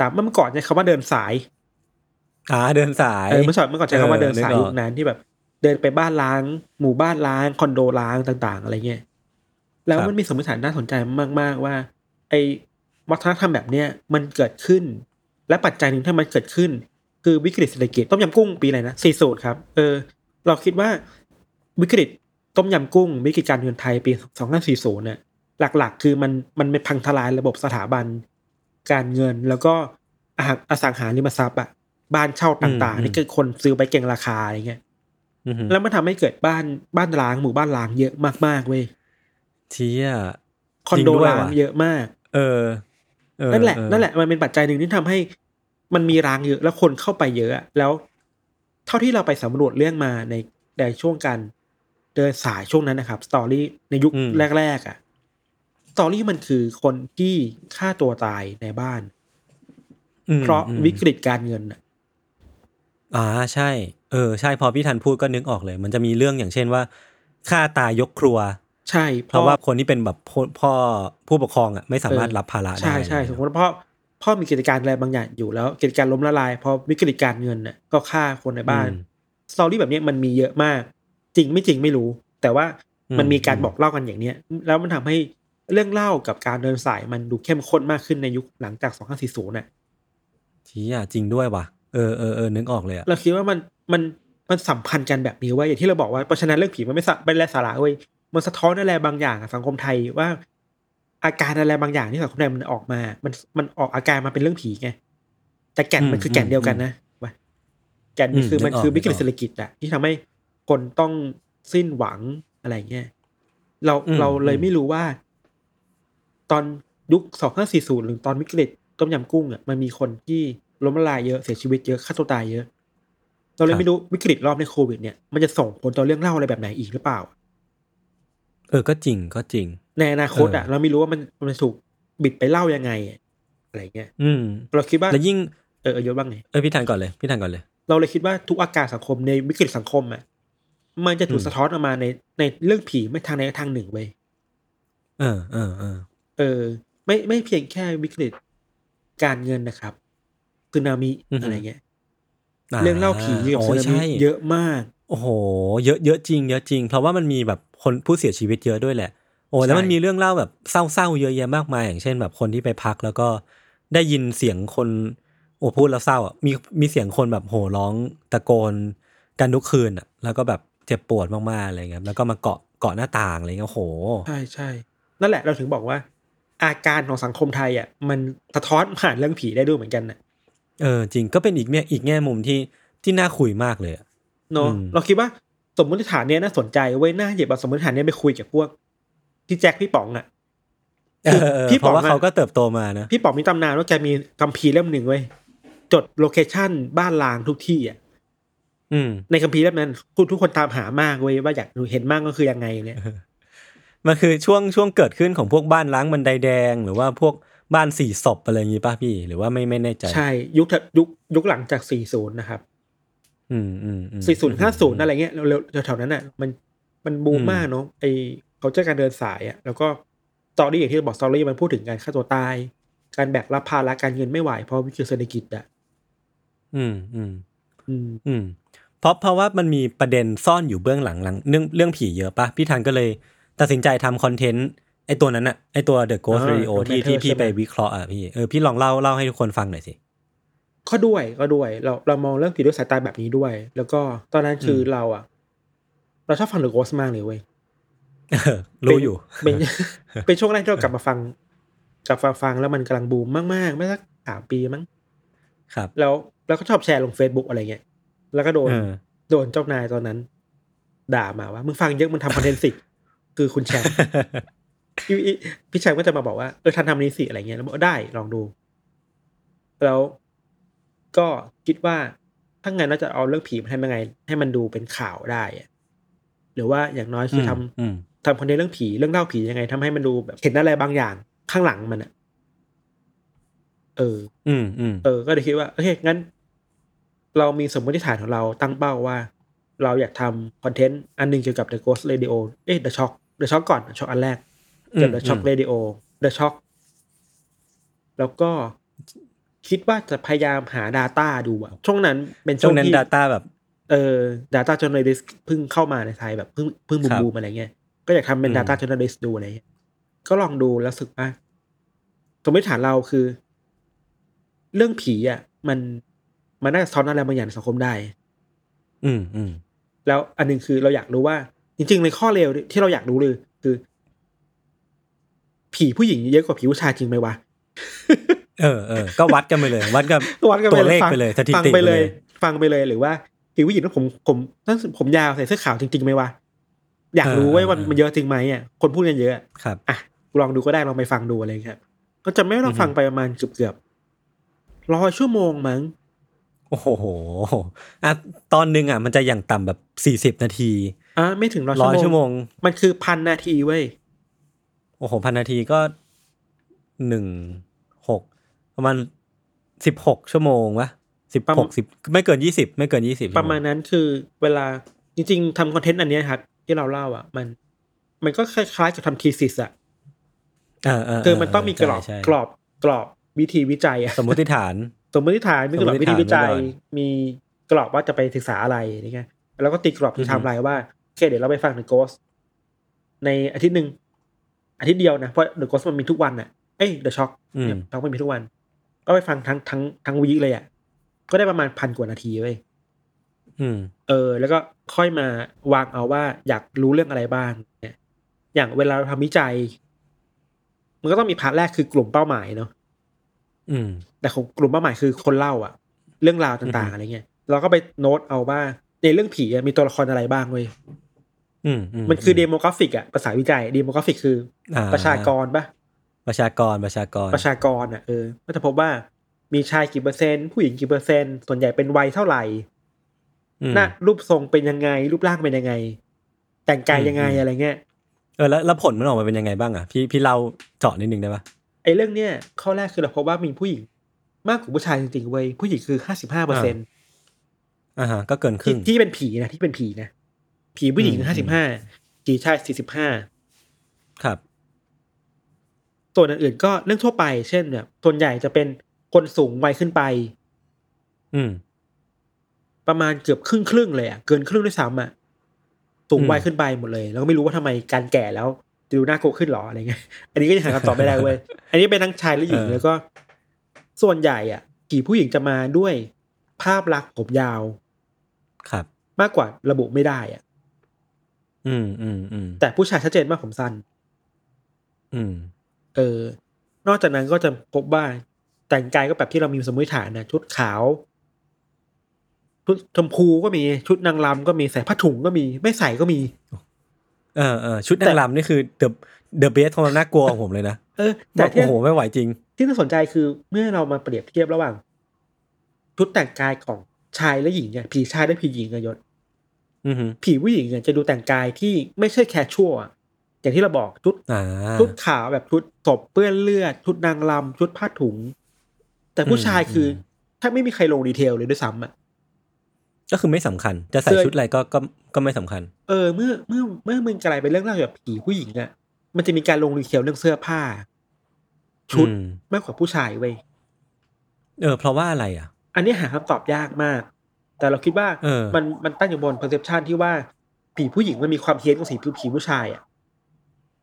ตามเมื่อก่อนเนี่ยคำว่าเดินสาย อ่าเดินสายเออเมื่อก่อนเมื่อก่อนใช้คำว่าเดินสายเออนึกออกยุคนั้นที่แบบ เดินไปบ้านล้าง หมู่บ้านล้างคอนโดล้างต่าง ๆ อะไรเงี้ยแล้วมันมีสมมติฐานน่าสนใจมากๆว่า ไอ้วัฒนธรรมแบบเนี้ยมันเกิดขึ้น และปัจจัยหนึ่งที่มันเกิดขึ้น คือวิกฤตเศรษฐกิจต้มยำกุ้งปีอะไรนะสี่สูตรครับเออ เราคิดว่าวิกฤตต้มยำกุ้ง วิกฤตการเงินไทยปีสองพันสี่ศูนย์เนี่ยหลักๆ คือมันมันไปพังทลายระบบสถาบัน การเงินแล้วก็อาหารอสังหาริมทรัพย์อะ บ้านเช่าต่างอืมๆนี่คือคนซื้อไปเก่งราคาอะไรเงี้ยอืมแล้วมันทำให้เกิดบ้านบ้านร้างหมู่บ้านร้างเยอะมากๆเว้ยเชี่ยคอนโดจริงด้วยร้างว่ะเยอะมากเออเออนั่นแหละเออนั่นแหละมันเป็นปัจจัยหนึ่งที่ทำให้มันมีร้างเยอะแล้วคนเข้าไปเยอะอะแล้ว เท่าที่เราไปสำรวจเรื่องมาในในช่วงการเดินสายช่วงนั้นนะครับสตอรี่ในยุคแรก ๆอะสตอรี่มันคือคนที่ฆ่าตัวตายในบ้านอืมเพราะอืมวิกฤตการเงินอะ อ่าใช่ เออ ใช่พอพี่ทันพูดก็นึกออกเลย มันจะมีเรื่องอย่างเช่นว่าฆ่าตายยกครัว ใช่เพราะว่าคนที่เป็นแบบพ่อพ่อผู้ปกครองอะไม่สามารถเออรับภาระได้ใช่ใช่สมมติว่าพ่อพ่อมีกิจการอะไรบางอย่างอยู่แล้วกิจการล้มละลายพอวิกฤตการเงินน่ะก็ฆ่าคนในบ้านอืมสตอรี่แบบเนี้ยมันมีเยอะมาก จริงไม่จริงไม่รู้ แต่ว่าอืมมันมีการบอกเล่ากันอย่างเนี้ย แล้วมันทำให้เรื่องเล่ากับการเดินสายมันดูเข้มข้นมากขึ้นในยุคหลังจาก 2540น่ะชี้อะจริงด้วยว่ะ เออเออเออนึกออกเลยอะเราคิดว่ามันมันมันสัมพันธ์กันแบบนี้เว่าอย่างที่เราบอกว่าเพราะฉะนั้นเรื่องผีมันไม่สะไม่ไร้สาระเว้ยมันสะท้อนอะไรบางอย่างกับสังคมไทยว่า อาการอะไรบางอย่างที่สังคมไทยมันออกมา มันมันออกอาการมาเป็นเรื่องผีไงแต่แก่นมันคือแก่นเดียวกันนะว่าแก่นนี่คือมันคือวิกฤตเศรษฐกิจอะที่ทำให้คนต้องสิ้นหวังอะไรเงี้ยเราเราเลยไม่รู้ว่า ตอนยุคสองห้าสี่ศูนย์หรือตอนวิกฤตต้มยำกุ้งอะมันมีคนที่ ล้มละลายเยอะเสียชีวิตเยอะฆ่าตัวตายเยอะ เราเลยไม่รู้วิกฤตรอบในโควิดเนี่ยมันจะส่งผลต่อเรื่องเล่าอะไรแบบไหนอีกหรือเปล่า เออก็จริงก็จริง ในอนาคตอะเออเราไม่รู้ว่ามันมันจะถูกบิดไปเล่ายังไงอะอะไรเงี้ย อืมเราคิดว่าแล้วยิ่งเออเออยศบ้างไงเออพี่ทันก่อนเลยพี่ทันก่อนเลย เราเลยคิดว่าทุกอาการสังคมในวิกฤตสังคมอะมันจะถูกอืมสะท้อนออกมาในในเรื่องผีไม่ทางใดก็ทางหนึ่งเว้ยเออเออเออเออ ไม่ไม่เพียงแค่วิกฤตการเงินนะครับ สึนามิอือฮึอะไรเงี้ยเรื่องเล่าผีเกี่ยวกับโอ้สึนามิใช่เยอะมาก โอ้โห เยอะเยอะจริงเยอะจริง เพราะว่ามันมีแบบคนผู้เสียชีวิตเยอะด้วยแหละ โอ้แล้วมันใช่มีเรื่องเล่าแบบเศร้าๆเยอะแยะมากมายอย่างเช่น แบบคนที่ไปพักแล้วก็ได้ยินเสียงคน โอ้พูดแล้วเศร้าอะมีมีเสียงคนแบบโห่ร้องตะโกนกันทุกคืนอะ แล้วก็แบบเจ็บปวดมากๆอะไรเงี้ยแล้วก็มาเกาะเกาะหน้าต่างอะไรเงี้ยโอ้โหใช่ใช่นั่นแหละเราถึงบอกว่า อาการของสังคมไทยอะมันสะท้อนผ่านเรื่องผีได้ด้วยเหมือนกันน่ะ เออจริงก็เป็นอีกแง่อีกแง่มุมที่ที่น่าคุยมากเลยอะเนาะอืมเราคิดว่าสมมติฐานเนี้ยน่าสนใจเว้ยน่าหยิบเอาสมมติฐานเนี้ยไปคุยกับพวกพี่แจ็คพี่ป๋องอะเออเออพี่เพราะว่าป๋องอะเขาก็เติบโตมานะพี่ป๋องมีตำนานว่าแกมีคัมภีร์เล่มหนึ่งเว้ยจดโลเคชั่นบ้านลางทุกที่อะอืมในคัมภีร์เล่มนั้นคุณทุกคนตามหามากเว้ยว่าอยากเห็นมากก็คือยังไงเนี่ยมันคือช่วงช่วงเกิดขึ้นของพวกบ้านล้างบันไดแดง หรือว่าพวก บ้านสี่ศพอะไรอย่างงี้ป่ะพี่ หรือว่าไม่ไม่แน่ใจ ใช่ ยุคถัดยุคยุคหลังจาก40นะครับ อืมอืมอืม40 50อะไรเงี้ยเร็วๆแถวๆนั้นอะ มันมันบูมอืมมากเนาะไอเขาเจอการเดินสายอะ แล้วก็ตอรี่อย่างที่เราบอกตอรี่มันพูดถึงการฆ่าตัวตาย การแบกรับภาระการเงินไม่ไหวเพราะวิกฤตเศรษฐกิจอะอืมอืมอืมอืมเพราะเพราะว่ามันมีประเด็นซ่อนอยู่เบื้องหลังหลังเรื่องเรื่องผีเยอะป่ะพี่ทันก็เลยตัดสินใจทำคอนเทนต์ ไอตัวนั้นอะไอตัว The Ghost อ่า Radio ที่ Documentary ที่พี่ใช่ไหมไปวิเคราะห์อะพี่เออพี่ลองเล่าเล่าให้ทุกคนฟังหน่อยสิก็ด้วยก็ด้วย เราเรามองเรื่องผีด้วยสายตาแบบนี้ด้วย แล้วก็ตอนนั้นคืออมเราอะเราชอบฟังเดอะโกสมากเลยเว้ยเออรู้อยู่เป็นเป็นช่วงแรกที่เรากลับมาฟัง กลับมาฟังแล้วมันกำลังบูมมากๆไม่สักสามปีมั้งครับ แล้วแล้วก็ชอบแชร์ลง Facebook อะไรเงี้ยแล้วก็โดนเออโดนเจ้านายตอนนั้น ด่ามาว่ามึงฟังเยอะมึงทำคอนเทนต์สิคือคุณแชมป์ พี่พี่พี่แชมป์ก็จะมาบอกว่าเออทันทำนี้สิอะไรเงี้ยแล้วบอกได้ลองดู แล้วก็คิดว่าถ้าไงนเราจะเอาเรื่องผีมาทำยังไง ให้มันดูเป็นข่าวได้อะหรือว่าอย่างน้อยคือทำอืมทำคอนเทนต์เรื่องผีเรื่องเล่าผียังไงทำให้มันดูแบบเห็นอะไรบางอย่างข้างหลังมันอะเออ อืมอืมเออ ก็เลยคิดว่าโอเคงั้น เรามีสมมติฐานของเราตั้งเป้าว่า เราอยากทำคอนเทนต์อันหนึ่งเกี่ยวกับ The Ghost Radio เอ๊ะ The Shock The Shock ก่อน The Shock อันแรก เกี่ยวกับ The Shock Radio The Shock แล้วก็คิดว่าจะพยายามหา Data ดูอะช่วงนั้นเป็นช่ช่ววงงนั้นที่ Data แบบ เออ Data Journalist เพิ่งเข้ามาในไทยแบบเพิ่งเพิ่งบูครัมบบูมอะไรเงี้ยก็อยากทำเป็นอืม Data Journalist ดูอะไรเงี้ยก็ลองดูแล้วรู้สึกว่าสมมติฐานเราคือ เรื่องผีอะ มันมันน่าจะสะท้อนอะไรบางอย่างในสังคมได้ อืมอืมแล้วอันหนึงคือเราอยากรู้ว่า จริง ๆ ในข้อเลวที่เราอยากรู้เลยคือ ผีผู้หญิงเยอะกว่าผีผู้ชายจริงไหมวะเออเออก็วัดกันไปเลย วัดกับวัดกันตัวเลขฟังไปเลยสถิฟังติไปไปเลเลยยฟังไปเลยหรือว่าผีผู้หญิงนั้นผมผมนั่นผมยาวใส่เสื้อขาวจริงๆไหมวะอยากรู้เออว่ามันเออมันเยอะจริงไหมอะคนพูดกันเยอะครับอะลองดูก็ได้ลองไปฟังดูอะไรอย่างเงี้ยครับ ก็จะไม่ต้องฟังไปประมาณเกือบเกือบร้อยชั่วโมงมั้งโอ้โหอะตอนหนึงอะ มันจะอย่างต่ำแบบสี่สิบ40นาทีอะไม่ถึงร้อยร้อยชั่ชั่ววโมโมงงมันคือพันนาทีเว้ย โอ้โหพันนาทีก็หนึ่งหกประมาณสิบหกชั่วโมงวะสิบประหมาณกสิบไม่เกินยี่สิบไม่เกินยี่สิบประมาณนั้นคือเวลาจริง ๆทำคอนเทนต์อันเนี้ยครับ ที่เราเล่าอะ มัน มันก็คล้ายๆกับทำทีสิสอะเออเออคือมันต้องมีกรอบใช่ใช่กรอบกรอบวิธีวิจัยอะสมมติฐาน สมมติฐานมีกรอบสมมติวิธีวิจัยฐานไว้ก่อนมีกรอบว่าจะไปศึกษาอะไรนี่ไงแล้วก็ตีกรอบอืที่อฮึไทำลายว่าโอเคเดี๋ยวเราไปฟัง The Ghost ในอาทิตย์หนึ่ง อาทิตย์เดียวนะเพราะ The Ghost มันมีทุกวันอะเอ้ย The Shock อืมเนี่ยช็อกมันมีทุกวัน ก็ไปฟังทั้งทั้งทั้งวีคเลยอะก็ได้ประมาณพันกว่านาทีเว้ยอืมเออ แล้วก็ค่อยมาวางเอาว่าอยากรู้เรื่องอะไรบ้างเนี่ยอย่างเวลาเราทำวิจัย มันก็ต้องมี part แรกคือกลุ่มเป้าหมายเนาะอืมแต่ของกลุ่มเป้าหมายคือคนเล่าอะเรื่องราวต่างอือฮึๆอะไรเงี้ยเราก็ไปโน้ตเอาว่าในเรื่องผีอะมีตัวละครอะไรบ้างเว้ยอื มมันคือ demographic อะภาษาวิจัย demographic คืออาประชากรปะประชากรประชากรประชากรอะเออก็จะพบว่ามีชายกี่เปอร์เซ็นต์ผู้หญิงกี่เปอร์เซ็นต์ส่วนใหญ่เป็นวัยเท่าไหร่อืมหน้ารูปทรงเป็นยังไง รูปร่างเป็นยังไง แต่งกายยังไงอืมอะไรเงี้ยเออแล้วแล้วผลมันออกมาเป็นยังไงบ้างอะพี่พี่เล่าเจาะนิดนึงได้ปะไอ้เรื่องเนี้ยข้อแรกคือเราพบว่ามีผู้หญิงมากกว่าผู้ชายจริงๆเว้ยผู้หญิงคือห้าสิบห้าเปอร์เซ็นต์อ่าฮะก็เกินคที่รึ่งที่เป็นผีนะที่เป็นผีนะ ผีผู้หญิงอืมห้าสิบห้าผีชายสี่สิบห้าครับ ส่วนอื่นๆก็เรื่องทั่วไป เช่นแบบส่วนใหญ่จะเป็นคนสูงวัยขึ้นไป อืม ประมาณเกือบครึ่งครึ่งๆเลยอะเกินครึ่งด้วยซ้ำอะสูงวัยอืมขึ้นไปหมดเลย แล้วก็ไม่รู้ว่าทำไมการแก่แล้วจะดูน่ากลัวขึ้นหรออะไรเงี้ย อันนี้ก็ยังหาคำตอบไม่ได้เว้ย อันนี้เป็นทั้งชายและหญิงแล้วก็ ส่วนใหญ่อะผีผู้หญิงจะมาด้วยภาพลักษณ์ผมยาว ครับ มากกว่าระบุไม่ได้อะ อืมอืมอืมแต่ผู้ชายชัดเจนมากผมสั้น อืม เออ นอกจากนั้นก็จะพบว่าแต่งกายก็แบบที่เรามีสมมติฐานนะชุดขาวชุดชมพูก็มีชุดนางรำก็มีใส่ผ้าถุงก็มีไม่ใส่ก็มี เออเออชุดนางรำนี่คือเดอะเดอะเบสของความน่ากลัวของผมเลยนะเออ แต่แบบที่โอ้โหไม่ไหวจริง ที่น่าสนใจคือเมื่อเรามาเปรียบเทียบระหว่างชุดแต่งกายของชายและหญิงเนี่ยผีชายและผีหญิงอะยศอือหือ ผีผู้หญิงเนี่ยจะดูแต่งกายที่ไม่ใช่ casual อย่างที่เราบอกชุดอ่าชุดขาวแบบชุดศพเปื้อนเลือด ชุดนางรำชุดผ้าถุง แต่ผู้ชายคืออถ้าไม่มีใครลง detail เลยด้วยซ้ำอะก็คือไม่สำคัญ จะใส่เสื้อชุดอะไรก็ก็ก็ไม่สำคัญ เออ เมื่อเมื่อเมื่อมึงกลายเป็นเรื่องเล่าเกี่ยวกับผีผู้หญิงอะ มันจะมีการลง detail เรื่องเสื้อผ้า ชุดอืมมากกว่าผู้ชายเว้ยเออ เพราะว่าอะไรอะ อันนี้หาคำตอบยากมาก แต่เราคิดว่าเออมันมันตั้งอยู่บน perception ที่ว่าผีผู้หญิงมันมีความเฮี้ยนกว่าสีผีผู้ชายอะ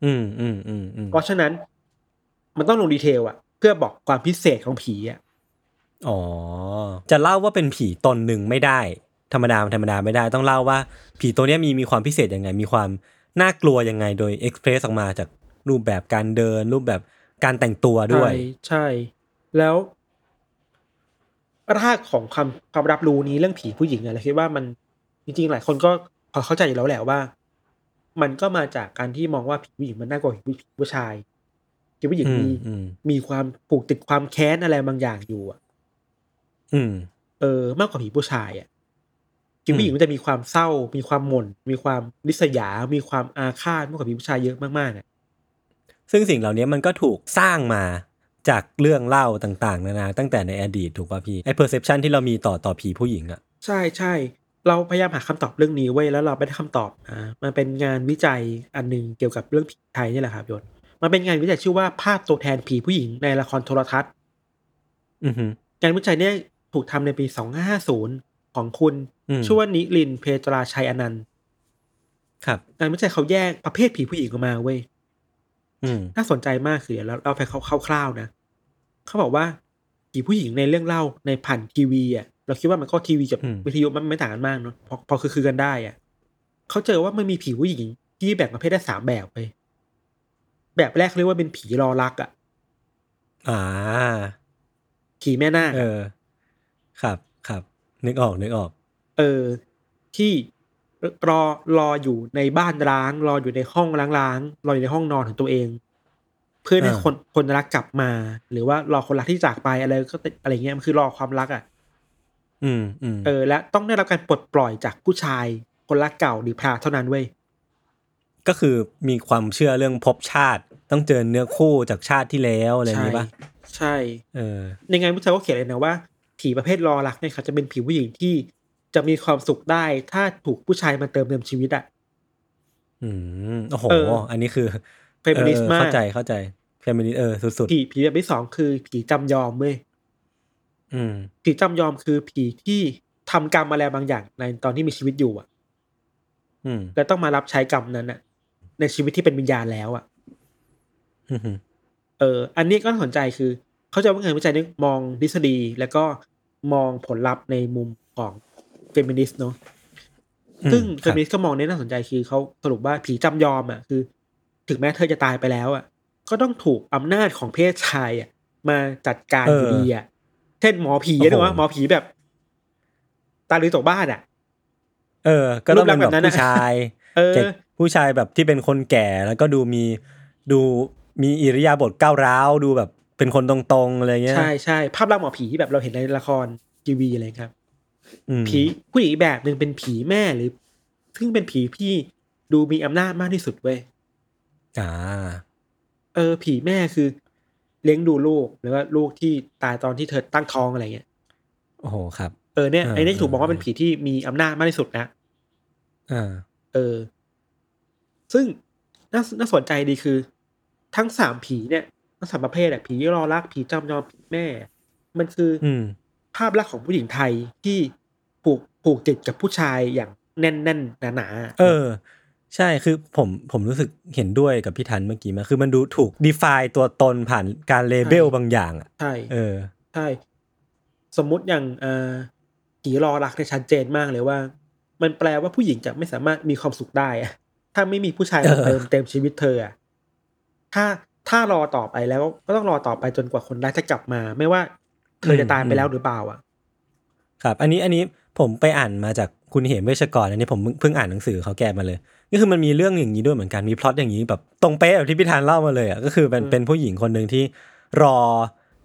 อืมอืมอืมอืมเพราะฉะนั้น มันต้องลงดีเทลอะ เพื่อบอกความพิเศษของผีอะอ๋อ จะเล่าว่าเป็นผีตนหนึ่งไม่ได้ ธรรมดาธรรมดาไม่ได้ต้องเล่าว่า ผีตัวเนี้ยมีมีความพิเศษยังไง มีความน่ากลัวยังไงโดยเอ็กเพรสออกมาจากรูปแบบการเดิน รูปแบบการแต่งตัวด้วย ใช่ใช่ แล้ว รากของความความรับรู้นี้เรื่องผีผู้หญิงเนี่ยเราคิดว่ามันจริงๆหลายคนก็พอเข้าใจอยู่แล้วแหละว่า มันก็มาจากการที่มองว่าผีผู้หญิงมันน่ากลัวผีผู้ชายผีผู้หญิงอืมมีอืมมีความผูกติดความแค้นอะไรบางอย่างอยู่อะอืม เออ มากกว่าผีผู้ชายอะผีผู้หญิงมันจะมีความเศร้า มีความหม่น มีความริษยา มีความอาฆาตมากกว่าผีผู้ชายเยอะมากๆอะซึ่งสิ่งเหล่านี้มันก็ถูกสร้างมา จากเรื่องเล่าต่างๆ นานาตั้งแต่ในอดีตถูกป่ะพี่ไอ้ perception ที่เรามีต่อต่อผีผู้หญิงอะใช่ใช่เราพยายามหาคำตอบเรื่องนี้ไว้ยแล้วเราไม่ได้คำตอบมามันเป็นงานวิจัยอันหนึ่งเกี่ยวกับเรื่องผีไทยนี่แหละครับยศมันเป็นงานวิจัยชื่อว่าภาพตัวแทนผีผู้หญิงในละครโทรทัศน์อือฮึงานวิจัยเนี่ยถูกทำในปี 2550 ของคุณอืมชื่อว่านิลินทร์เพตราชัยอนันต์ครับงานวิจัยเขาแยกประเภทผีผู้หญิงออกมาเว้ยอืม น่าสนใจมากคือเดี๋ยวเราเราไปคร่าวๆนะเขาบอกว่าผีผู้หญิงในเรื่องเล่าในผ่านทีวีอะเราคิดว่ามันก็ทีวีกับอืมวิทยุมันไม่ต่างกันมากเนาะพอพอคือคือกันได้อะเขาเจอว่ามันมีผีผู้หญิงที่แบ่งประเภทได้สามแบบไปแบบแรกเรียกว่าเป็นผีรอรักอะอ่าผีแม่นาคเออะอครับครับนึกออกนึกออก เออ ที่ รอรออยู่ในบ้านร้าง รออยู่ในห้องล้างๆรออยู่ในห้องนอนของตัวเอง เพื่อให้อ่าคนคนรักกลับมา หรือว่ารอคนรักที่จากไปอะไรก็อะไรเงี้ยมันคือรอความรักอะ อืมอืมเออ และต้องได้รับการปลดปล่อยจากผู้ชายคนรักเก่าหรือพระเท่านั้นเว้ยก็คือมีความเชื่อเรื่องภพชาติ ต้องเจอเนื้อคู่จากชาติที่แล้วอะไรอย่างนี้ป่ะใช่ เออในงานวิจัยก็เขียนเลยนะว่าผีประเภทรอรักเนี่ยครับจะเป็นผีผู้หญิงที่ จะมีความสุขได้ถ้าถูกผู้ชายมาเติมเต็มชีวิตอะอืมโอ้โหเอออันนี้คือเฟมินิสต์เออมากเข้าใจเข้าใจเฟมินิสต์เออสุดผีผีแบบที่สองคือผีจำยอมเว้ยๆอืมผีจำยอมคือผีที่ทำกรรมอะไรบางอย่างในตอนที่มีชีวิตอยู่อะอืมแล้วต้องมารับใช้กรรมนั้นอะในชีวิตที่เป็นวิญญาณแล้วอะอืมเออ อันนี้ก็น่าสนใจคือ เขาจะว่างานวิจัยนี้มองทฤษฎีแล้วก็มองผลลัพธ์ในมุมของ เฟมินิสต์เนาะซึ่งเฟมินิสต์ก็มองในน่าสนใจคือเขาสรุปว่าผีจำยอมอะคือ ถึงแม้เธอจะตายไปแล้วอะ ก็ต้องถูกอำนาจของเพศชายอะมาจัดการอยู่ดีอะเช่นหมอผีนะวะหมอผีแบบ ตายหรือตกบ้านอะ เออ ก็ต้องเป็นแบบรูปลักษณ์แบบนั้นผู้อะชายเออเด็กผู้ชายแบบที่เป็นคนแก่แล้วก็ดูมีดูมีอิริยาบถก้าวร้าวดูแบบเป็นคนตรงๆอะไรเงี้ยใช่ใช่ภาพลักษณ์หมอผีที่แบบเราเห็นในละครทีวีอะไรครับอืม ผีผู้หญิงอีกแบบหนึ่งเป็นผีแม่หรือ ซึ่งเป็นผีที่ดูมีอำนาจมากที่สุดเว้ยอ่า เออ ผีแม่คือ เลี้ยงดูลูกหรือว่าลูกที่ตายตอนที่เธอตั้งท้องอะไรเงี้ยโอ้โหครับเออเนี่ยอ่าไอ้นี่ถูกมองว่าอ่าเป็นผีที่มีอำนาจมากที่สุดนะอ่าเออ ซึ่งน่าน่าสนใจดีคือ ทั้งสามผีเนี่ยทั้งสามประเภทอะผีรอรักผีจำยอมผีแม่ มันคือออืมภาพลักษณ์ของผู้หญิงไทยที่ ผูกผูกติดกับผู้ชายอย่างแน่นแน่นหนาหนาๆเออ ใช่คือผมผมรู้สึกเห็นด้วยกับพี่ทันเมื่อกี้มาคือมันดูถูก define ตัวตนผ่านการ label บางอย่างอะใช่เออใช่สมมุติอย่างเอ่อผีรอรักเนี่ยชัดเจนมากเลยว่า มันแปลว่าผู้หญิงจะไม่สามารถมีความสุขได้อะถ้าไม่มีผู้ชายมาเออเติมเต็มชีวิตเธออะถ้าถ้ารอต่อไปแล้วก็ต้องรอต่อไปจนกว่าคนรักจะกลับมา ไม่ว่าเธอจะตายไปแล้วหรือเปล่าอะ ครับ อันนี้อันนี้ ผมไปอ่านมาจากคุณเหมเวชกรอันนี้ผมเพิ่งอ่านหนังสือเขาแก้มาเลยก็คือมันมีเรื่องอย่างนี้ด้วยเหมือนกันมีพล็อตอย่างนี้แบบตรงเป๊ะแบบที่พี่ธานเล่ามาเลยอะก็คือเป็นอืมเป็นผู้หญิงคนหนึ่งที่รอ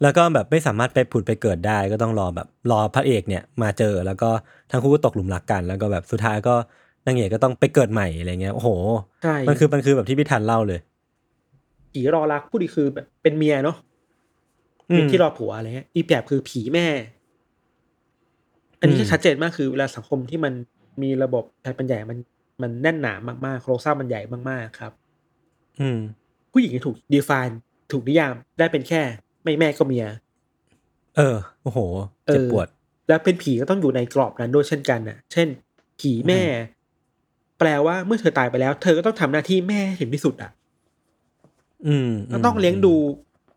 แล้วก็แบบไม่สามารถไปผุดไปเกิดได้ก็ต้องรอแบบรอพระเอกเนี่ยมาเจอแล้วก็ทั้งคู่ก็ตกหลุมรักกัน แล้วก็แบบสุดท้ายก็นางเอกก็ต้องไปเกิดใหม่อะไรเงี้ยโอ้โหใช่มันคือมันคือแบบที่พี่ธันเล่าเลยผีรอรักผู้ดีคือแบบเป็นเมียเนาะอืมที่รอผัวอะไรเงี้ยอีกแบบคือผีแม่ อันนี้อืมก็ชัดเจนมากคือเวลาสังคมที่มันมีระบบชายปัญญามันมันแน่นหนามากๆโครงสร้างมันใหญ่มากๆครับ อืม ผู้หญิงถูก define ถูกนิยามได้เป็นแค่ ไม่แม่ก็เมีย เออโอ้โหเจ็บปวด แล้วเป็นผีก็ต้องอยู่ในกรอบนั้นด้วยเช่นกันน่ะ เช่น ผีแม่ แปลว่าเมื่อเธอตายไปแล้ว เธอก็ต้องทำหน้าที่แม่ให้ถึงที่สุดอะ อืมก็ต้องเลี้ยงดู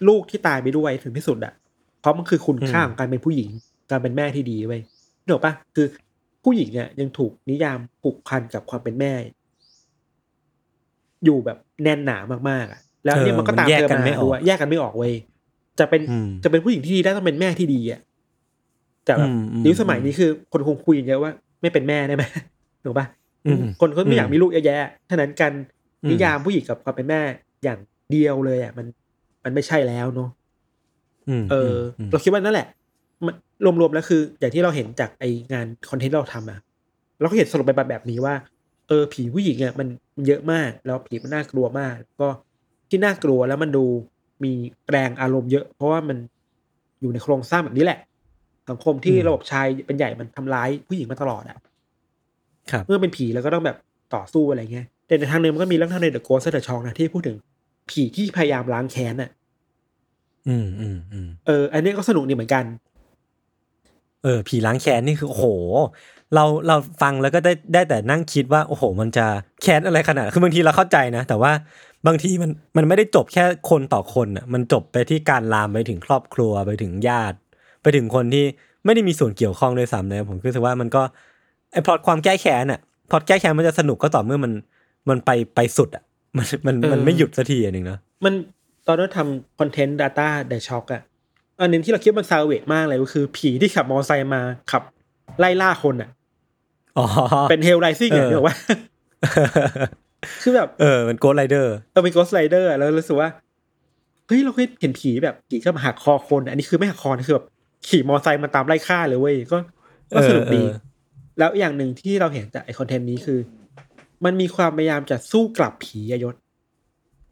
ลูกที่ตายไปด้วยถึงที่สุดอะเพราะมันคือคุณค่าอืมของการเป็นผู้หญิง การเป็นแม่ที่ดีเว้ย นึกออกปะคือผู้หญิงเนี่ยยังถูกนิยามผูกพันกับความเป็นแม่ อยู่แบบแน่นหนามากๆอะ แล้วเนี่ยมันก็ตามแยกเธอกันมาไม่ออด้กวยแยกกันไม่ออกเว้ยจะเป็นอืมจะเป็นผู้หญิงที่ดีได้ต้องเป็นแม่ที่ดีอะแต่แบบอืมอืมยุคสมัยนี้คือ คนคงคุยกันเยอะว่า ไม่เป็นแม่ได้ไหมถูกปะอืมคนเขาไม่อยากมีลูกเยอะแยะฉะนั้นการอืมนิยามผู้หญิงกับความเป็นแม่อย่างเดียวเลยอะมันมันไม่ใช่แล้วเนาะอืมเอออมเราคิดว่านั่นแหละมัน รวมๆแล้วคือ อย่างที่เราเห็นจากไองานคอนเทนต์เราทำอะเราก็เห็นสรุปไปแบบนี้ว่า เออผีผู้หญิงอะมันมันเยอะมาก แล้วผีมันน่ากลัวมาก ก็ที่น่ากลัวแล้วมันดูมีแรงอารมณ์เยอะ เพราะว่ามันอยู่ในโครงสร้างแบบนี้แหละ สังคมที่ระบบชายเป็นใหญ่มันทำร้ายผู้หญิงมาตลอดอะครับเมื่อเป็นผีแล้วก็ต้องแบบต่อสู้อะไรเงี้ยแต่ในทางหนึ่งมันก็มีเรื่องเท่าในเดอะโกสเดอะชองนะที่พูดถึงผีที่พยายามล้างแค้นอะอืมอืมอืมเออ อันนี้ก็สนุกดีเหมือนกัน เออผีล้างแค้นนี่คือโอ้โห เราเราฟังแล้วก็ได้ได้แต่นั่งคิดว่าโอ้โห มันจะแค้นอะไรขนาด คือบางทีเราเข้าใจนะ แต่ว่าบางทีมันมันไม่ได้จบแค่คนต่อคนอะมันจบไปที่การลามไปถึงครอบครัวไปถึงญาติ ไปถึงคนที่ไม่ได้มีส่วนเกี่ยวข้องด้วยซ้ำเลยผมคิดว่ามันก็ไอ้พล็อตความแก้แค้นอะพล็อตแก้แค้นมันจะสนุกก็ต่อเมื่อมันมันไปไปสุดอะมันมันมันไม่หยุดสักทีอันหนึ่งเนะมันตอนนั้นทำคอนเทนต์ Data เดอะช็อกอะ อันหนึงที่เราคิดว่ามันซาเวทมากเลยก็คือ ผีที่ขับมอเตอร์ไซค์มาขับ ไล่ล่าคนอะอ๋อเป็นเฮลไรซิ่งอะเออนึกออกว่าคือแบบเออมันโกดไรเดอร์เออเป็นก h สไลเดอร์แล้วรู้สึกว่าเฮ้ยเราเคยเห็นผีแบบผีก็มาหักคอคนอะอันนี้คือไม่หักคอนะคือแบบขี่มอเตอร์ไซค์มาตามไล่ฆ่าเลยเว้ยก็ก็สนุกดีเออเออแล้วอย่างหนึ่งที่เราเห็นจากไอคอนเทนต์นี้คือ มันมีความพยายามจะสู้กลับผีอะยศ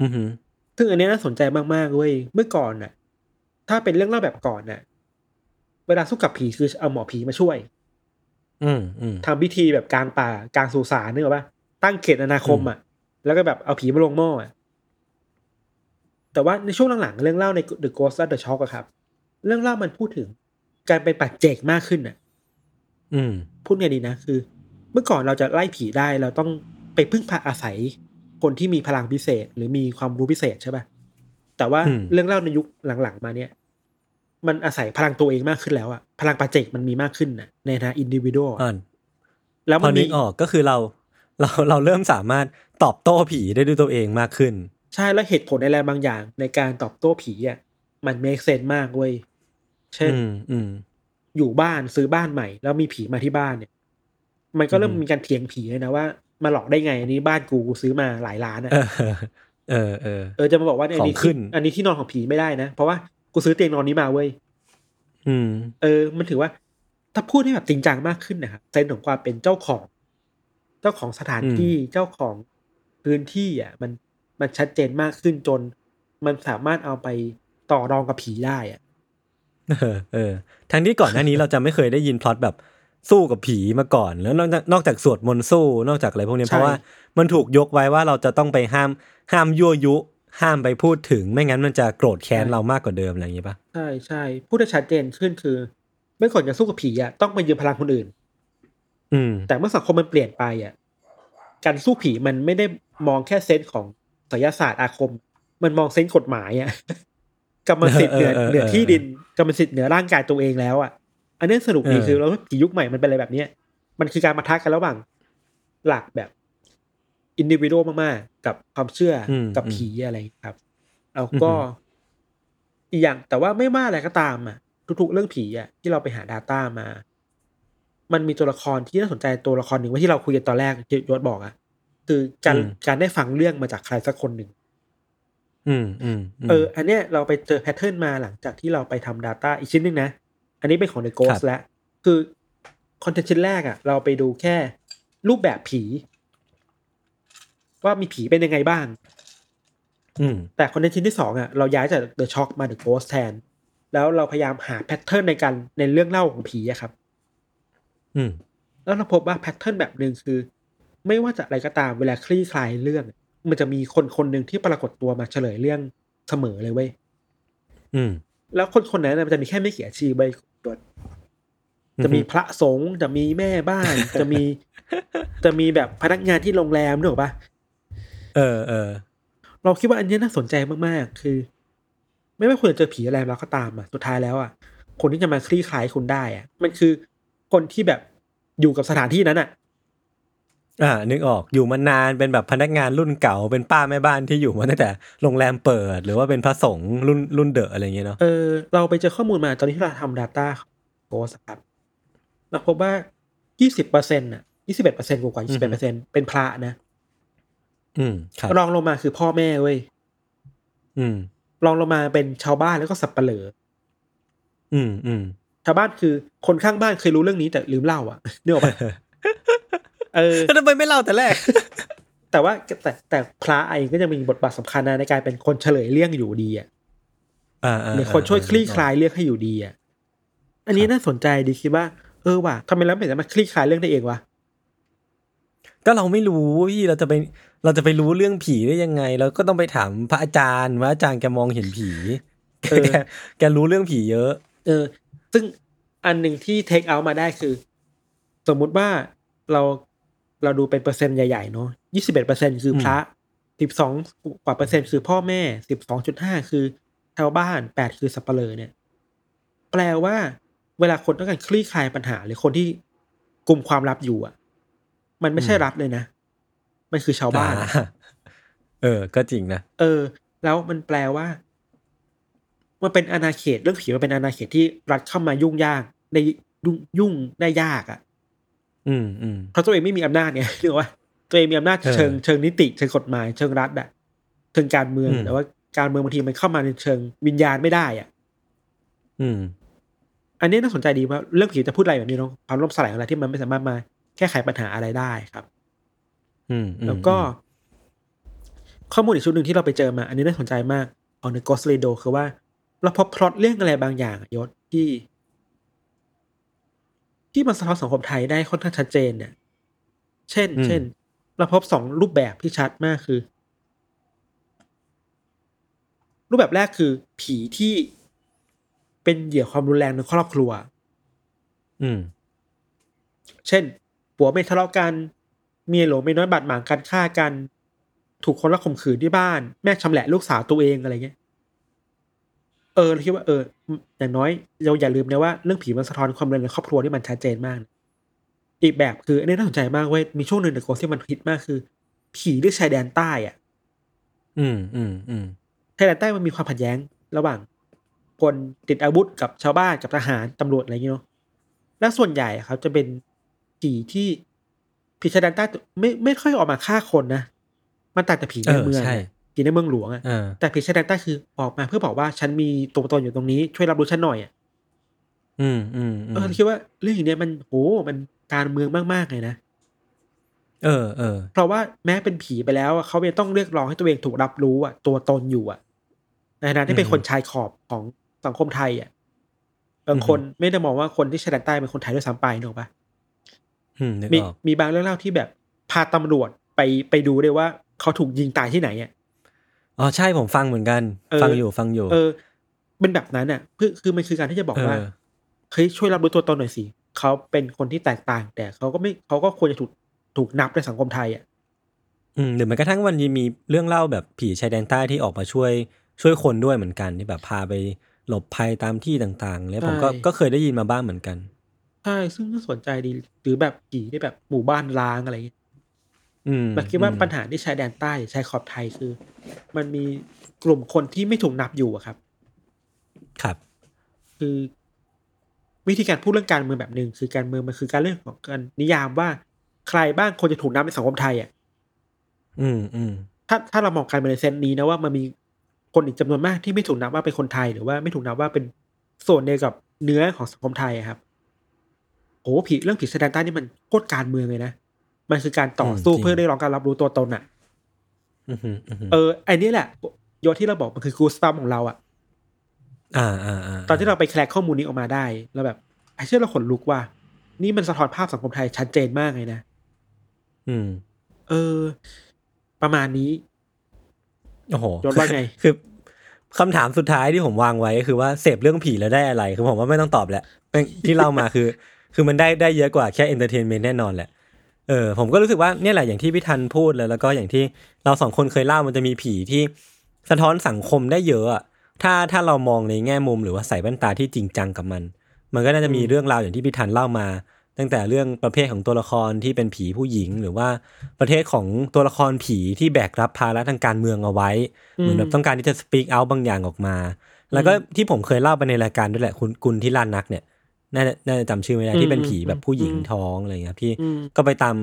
อือหือซึ่งอันนี้น่าสนใจมากๆเว้ยเมื่อก่อนน่ะ ถ้าเป็นเรื่องเล่าแบบก่อนน่ะเวลาสู้กับผีคือเอาหมอผีมาช่วย อืมอืมทำพิธีแบบกลางป่ากลางสุสานนึกออกปะตั้งเขตอนาคมอะ แล้วก็แบบเอาผีมาลงหม้ออะแต่ว่าในช่วงหลังๆเรื่องเล่าใน The Ghost of the Shock อะครับ เรื่องเล่ามันพูดถึงการเป็นปัจเจกมากขึ้นน่ะ อืม พูดไงดีนะคือ เมื่อก่อนเราจะไล่ผีได้เราต้องไปพึ่งพาอาศัยคนที่มีพลังพิเศษ หรือมีความรู้พิเศษใช่ปะ แต่ว่าอืมเรื่องเล่าในยุคหลังๆ มาเนี่ย มันอาศัยพลังตัวเองมากขึ้นแล้วอะพลังปัจเจกมันมีมากขึ้นน่ะในฐานะอินดิวิ a l อ่านแล้วพมัอนนึมีกออกก็คือเรา เราเราเริ่มสามารถตอบโต้ผีได้ด้วยตัวเองมากขึ้น ใช่แล้วเหตุผลอะไรบางอย่าง ในการตอบโต้ผีอะมันเมคเซนมากเว้ยเช่นอืมอืมอยู่บ้านซื้อบ้านใหม่ แล้วมีผีมาที่บ้านเนี่ย มันก็เริ่มอือฮึมีการเถียงผีเลยนะว่ามาหลอกได้ไงอันนี้บ้านกูกูซื้อมาหลายล้านอะ เออเออเออเออจะมาบอกว่าอันนี้ของขึ้ที่นอันนี้ที่นอนของผีไม่ได้นะ เพราะว่ากูซื้อเตียงนอนนี้มาเว้ยอืม เออ มันถือว่า ถ้าพูดให้แบบจริงจังมากขึ้นนะครับเซนส์ของความเป็นเจ้าของ เจ้าของสถานอืมที่เจ้าของพื้นที่อะ มันมันชัดเจนมากขึ้นจน มันสามารถเอาไปต่อรองกับผีได้อะเออเออทั้งที่ก่อนหน้านี้เราจะไม่เคยได้ยินพล็อตแบบ สู้กับผีมาก่อน แล้วนอกจากนอกจากสวดมนต์สู้นอกจากอะไรพวกนี้ใช่เพราะว่ามันถูกยกไว้ว่าเราจะต้องไปห้ามห้ามยั่วยุ ห้ามไปพูดถึงไม่งั้นมันจะโกรธแค้นเรามากกว่าเดิมอะไรอย่างนี้ปะใช่ใช่พูดได้ชัดเจนขึ้นคือเมื่อก่อนจะสู้กับผีอะต้องไปยืมพลังคนอื่น อืม แต่เมื่อสังคมมันเปลี่ยนไปอะการสู้ผีมันไม่ได้มองแค่เซนส์ของไสยศาสตร์อาคม มันมองเซนส์กฎหมายอะกรรมสิทธิ์เหนือเออเออเออเหนือที่ดินกรรมสิทธิ์เหนือร่างกายตัวเองแล้วอะ อันนี้สนุกดีเออคือเราผียุคใหม่มันเป็นอะไรแบบเนี้ยมันคือการมาทักกันระหว่างหลักแบบอินดิวิโดมากๆ กับความเชื่ออมกับอืมผีอะไรอย่างเงี้ยครับแล้วก็อือฮึอีกอย่างแต่ว่าไม่ว่าอะไรก็ตามอะทุกๆเรื่องผีอะที่เราไปหา Data มา มันมีตัวละครที่น่าสนใจตัวละครหนึ่งว่าที่เราคุยกันตอนแรกที่ยศบอกอะคือการอืมการได้ฟังเรื่องมาจากใครสักคนหนึ่งอืมอืมมเออ อันเนี้ยเราไปเจอแพทเทิร์นมาหลังจากที่เราไปทำ Data อีกชิ้นหนึ่งนะ อันนี้เป็นของ The ครั Ghost บแล้ว คือคอนเทนต์ชิ้นแรกอะ เราไปดูแค่รูปแบบผี ว่ามีผีเป็นยังไงบ้าง อืม แต่ content ชิ้นที่สองอะ เราย้ายจาก The Shock มา The Ghost แทน แล้วเราพยายามหา pattern ในการในเรื่องเล่าของผีอะครับ อืม แล้วเราพบว่า pattern แบบหนึ่งคือ ไม่ว่าจะอะไรก็ตามเวลาคลี่คลายเรื่อง มันจะมีคนคนหนึ่งที่ปรากฏตัวมาเฉลยเรื่องเสมอเลยเว้ย อืม แล้วคนคนนั้นนะมันจะมีแค่ไม่กี่อาชีพเว้ยตัวจะมีพระสงฆ์จะมีแม่บ้าน จะมี จะมีแบบพนักงานที่โรงแรมนึกออกปะเออเออเราคิดว่าอันนี้น่าสนใจมากๆ คือ ไม่ว่าคุณจะเจอผีอะไรแล้วก็ตามอะสุดท้ายแล้วอะคนที่จะมาคลี่คลายคุณได้อะ มันคือคนที่แบบอยู่กับสถานที่นั้นอะ อ่านึกออกอยู่มานานเป็นแบบพนักงานรุ่นเก่าเป็นป้าแม่บ้านที่อยู่มาตั้งแต่โรงแรมเปิด หรือว่าเป็นพระสงฆ์รุ่นรุ่นเดอะอะไรอย่างเงี้ยเนาะเออเราไปเจอข้อมูลมาตอนนี้ที่เราทำ Data โพสครับเราพบว่า 20เปอร์เซ็นต์อะ21เปอร์เซ็นต์กว่าๆ21เปอร์เซ็นต์เป็นพระนะ อืมครับรองลงมาคือพ่อแม่เว้ยอืมรองลงมาเป็นชาวบ้านแล้วก็สับปะเหร่ออืมอืมชาวบ้านคือคนข้างบ้านเคยรู้เรื่องนี้แต่ลืมเล่าอะเนื้อออกปะ เออแล้วทำไมไม่เล่าแต่แรก แต่ว่าแต่แต่พระเองก็จะมีบทบาทสำคัญนะในการเป็นคนเฉลยเรื่องอยู่ดีอะอ่าหรือคนช่วยคลี่คลายเรื่องให้อยู่ดีอะอันนี้น่าสนใจดีคิดว่าเออว่ะทำไมเราไม่สามารถคลี่คลายเรื่องได้เองวะก็เราไม่รู้พี่เราจะไปเราจะไปรู้เรื่องผีได้ยังไง เราก็ต้องไปถามพระอาจารย์ว่าอาจารย์แกมองเห็นผีเออแกแกรู้เรื่องผีเยอะ เออ ซึ่งอันหนึ่งที่เทคเอามาได้คือ สมมุติว่าเรา เราดูเป็นเปอร์เซ็นต์ใหญ่ๆเนาะยี่สิบเอ็ดเปอร์เซ็นคือพระสิบสองกว่าเปอร์เซ็นต์คือพ่อแม่สิบสองจุดห้าคือชาวบ้านแปดคือสับเปลือเนี่ย แปลว่าเวลาคนต้องการคลี่คลายปัญหาหรือคนที่กลุ่มความลับอยู่อะ มันไม่ใช่อืมรัฐเลยนะ มันคือชาวบ้านอ่าเออ ก็จริงนะ เออ แล้วมันแปลว่ามันเป็นอาณาเขตเรื่องผีมันเป็นอาณาเขตที่รัฐเข้ามายุ่งยากในยุ่งยุ่งได้ยากอะ อืมอืมเพราะตัวเองไม่มีอำนาจเนี่ยเรียกว่าตัวเองมีอำนาจเออเชิงเชิงนิติเชิงกฎหมายเชิงรัฐอะเชิงการเมืองอืมแต่ว่าการเมืองบางทีมันเข้ามาในเชิงวิญญาณไม่ได้อะ อืม อันนี้น่าสนใจดีว่าเรื่องผีจะพูดอะไรแบบนี้เนาะความล่มสลายของอะไรที่มันไม่สามารถมาแก้ไขปัญหาอะไรได้ครับอืมอืมแล้วก็ ข้อมูลอีกชุดหนึ่งที่เราไปเจอมา อันนี้น่าสนใจมากของ The Ghost Radio คือว่า เราพบพล็อตเรื่องอะไรบางอย่างอะยศที่ ที่มันสะท้อนสังคมไทยได้ค่อนข้างชัดเจนเนี่ย เช่น เช่น เราพบสองรูปแบบที่ชัดมากคือ รูปแบบแรกคือ ผีที่เป็นเหยื่อความรุนแรงในครอบครัว อืม เช่น ผัวไม่ทะเลาะกัน เมียหลวงไม่น้อยบาดหมางกันฆ่ากัน ถูกคนละข่มขืนที่บ้าน แม่ชำแหละลูกสาวตัวเองอะไรเงี้ย เออเราคิดว่าเอออย่างน้อยเราอย่าลืมนะว่าเรื่องผีมันสะท้อนความรุนแรงในครอบครัวที่มันชัดเจนมากนะอีกแบบคืออันนี้น่าสนใจมากเว้ยมีช่วงหนึ่งในโกที่มันฮิตมากคือ ผีที่ชายแดนใต้อะ อืมอืมอืมชายแดนใต้มันมีความขัดแย้ง ระหว่างคนติดอาวุธกับชาวบ้านกับทหารตำรวจอะไรอย่างเงี้ยเนาะและส่วนใหญ่อะครับจะเป็นผีที่ผีชายแดนใต้ไม่ไม่ค่อยออกมาฆ่าคนนะมันต่างจากผีในเออเมืองใช่ อะผีในเมืองหลวงอะอ่าแต่ผีชายแดนใต้คือออกมาเพื่อบอกว่าฉันมีตัวตนอยู่ตรงนี้ช่วยรับรู้ฉันหน่อยอะอืมอืมอืมเออคิดว่าเรื่องอย่างเนี้ยมันโหมันการเมืองมากๆเลยนะเออเออเพราะว่าแม้เป็นผีไปแล้วอะเขายังต้องเรียกร้องให้ตัวเองถูกรับรู้อะตัวตนอยู่อะในฐานะที่เป็นคนชายขอบของสังคมไทยอะบางคนไม่ได้มองว่าคนที่ชายแดนใต้เป็นคนไทยด้วยซ้ำไปนึกออกปะอืมนึกมีออกมีบางเรื่องเล่าที่แบบพาตำรวจไปไปดูด้วยว่าเขาถูกยิงตายที่ไหนอะ อ๋อใช่ผมฟังเหมือนกันเออฟังอยู่ฟังอยู่ เออ เป็นแบบนั้นอะคือคือมันคือการที่จะบอกว่าเออเฮ้ยช่วยรับรู้ตัวตนหน่อยสิเขาเป็นคนที่แตกต่าง แต่เขาก็ไม่เขาก็ควรจะถูกถูกนับในสังคมไทยอะอืมหรือแม้กระทั่งวันนี้มีเรื่องเล่าแบบผีชายแดนใต้ที่ออกมาช่วยช่วยคนด้วยเหมือนกันที่แบบพาไปหลบภัยตามที่ต่างๆ แล้วผมก็ใช่ก็เคยได้ยินมาบ้างเหมือนกันใช่ซึ่งน่าสนใจดีหรือแบบผีที่แบบหมู่บ้านล้างอะไรอย่างเงี้ยอื มแบบคิดว่าอืมปัญหาที่ชายแดนใต้หรือชายขอบไทยคือ มันมีกลุ่มคนที่ไม่ถูกนับอยู่อะครับ ครับ คือวิธีการพูดเรื่องการเมืองแบบหนึ่งคือการเมืองมันคือการเรื่องของการนิยามว่าใครบ้างควรจะถูกนับในสังคมไทยอะ อืมอืมถ้าถ้าเรามองการเมืองในเซนส์นี้นะว่ามันมีคนอีกจำนวนมากที่ไม่ถูกนับว่าเป็นคนไทยหรือว่าไม่ถูกนับว่าเป็นส่วนเดียวกับเนื้อของสังคมไทยอะครับโหผีเรื่องผีชายแดนใต้นี่มันโคตรการเมืองเลยนะ มันคือการต่อสู้เพื่อได้รองการรับรู้ตัวตนอะอืมอืมอืมเออไอ้นี่แหละโยที่เราบอกมันคือกูสตัมของเราอะอ่าอ่าอ่าตอนที่เราไปแคลกข้อมูลนี้ออกมาได้แล้วแบบไอ้เชื่อเราขนลุกว่า นี่มันสะท้อนภาพสังคมไทยชัดเจนมากเลยนะอืม เออ ประมาณนี้โอ้โหยศว่าไงคือคำถามสุดท้ายที่ผมวางไว้ก็คือว่าเสพเรื่องผีแล้วได้อะไร คือผมว่าไม่ต้องตอบแล้วเป็นที่เล่ามาคือ คือมันได้ได้เยอะกว่าแค่ entertainment แน่นอนแหละ เออผมก็รู้สึกว่าเนี่ยแหละอย่างที่พี่ทันพูดเลยแล้วก็อย่างที่เราสองคนเคยเล่ามันจะมีผีที่สะท้อนสังคมได้เยอะอะถ้าถ้าเรามองในแง่มุมหรือว่าใส่แว่นตาที่จริงจังกับมัน มันก็น่าจะมีเรื่องราวอย่างที่พี่ทันเล่ามา ตั้งแต่เรื่องประเภทของตัวละครที่เป็นผีผู้หญิง หรือว่าประเภทของตัวละครผีที่แบกรับภาระทางการเมืองเอาไว้ เหมือนแบบต้องการที่จะสปีกเอาบางอย่างออกมา แล้วก็ที่ผมเคยเล่าไปในรายการด้วยแหละคุณกุลที่ลานนักเนี่ย น่าจะน่าจะจำชื่อไม่ได้อืมที่เป็นผีอืมแบบผู้หญิงอืมท้องอะไรเงี้ยที่อืมก็ไปตาม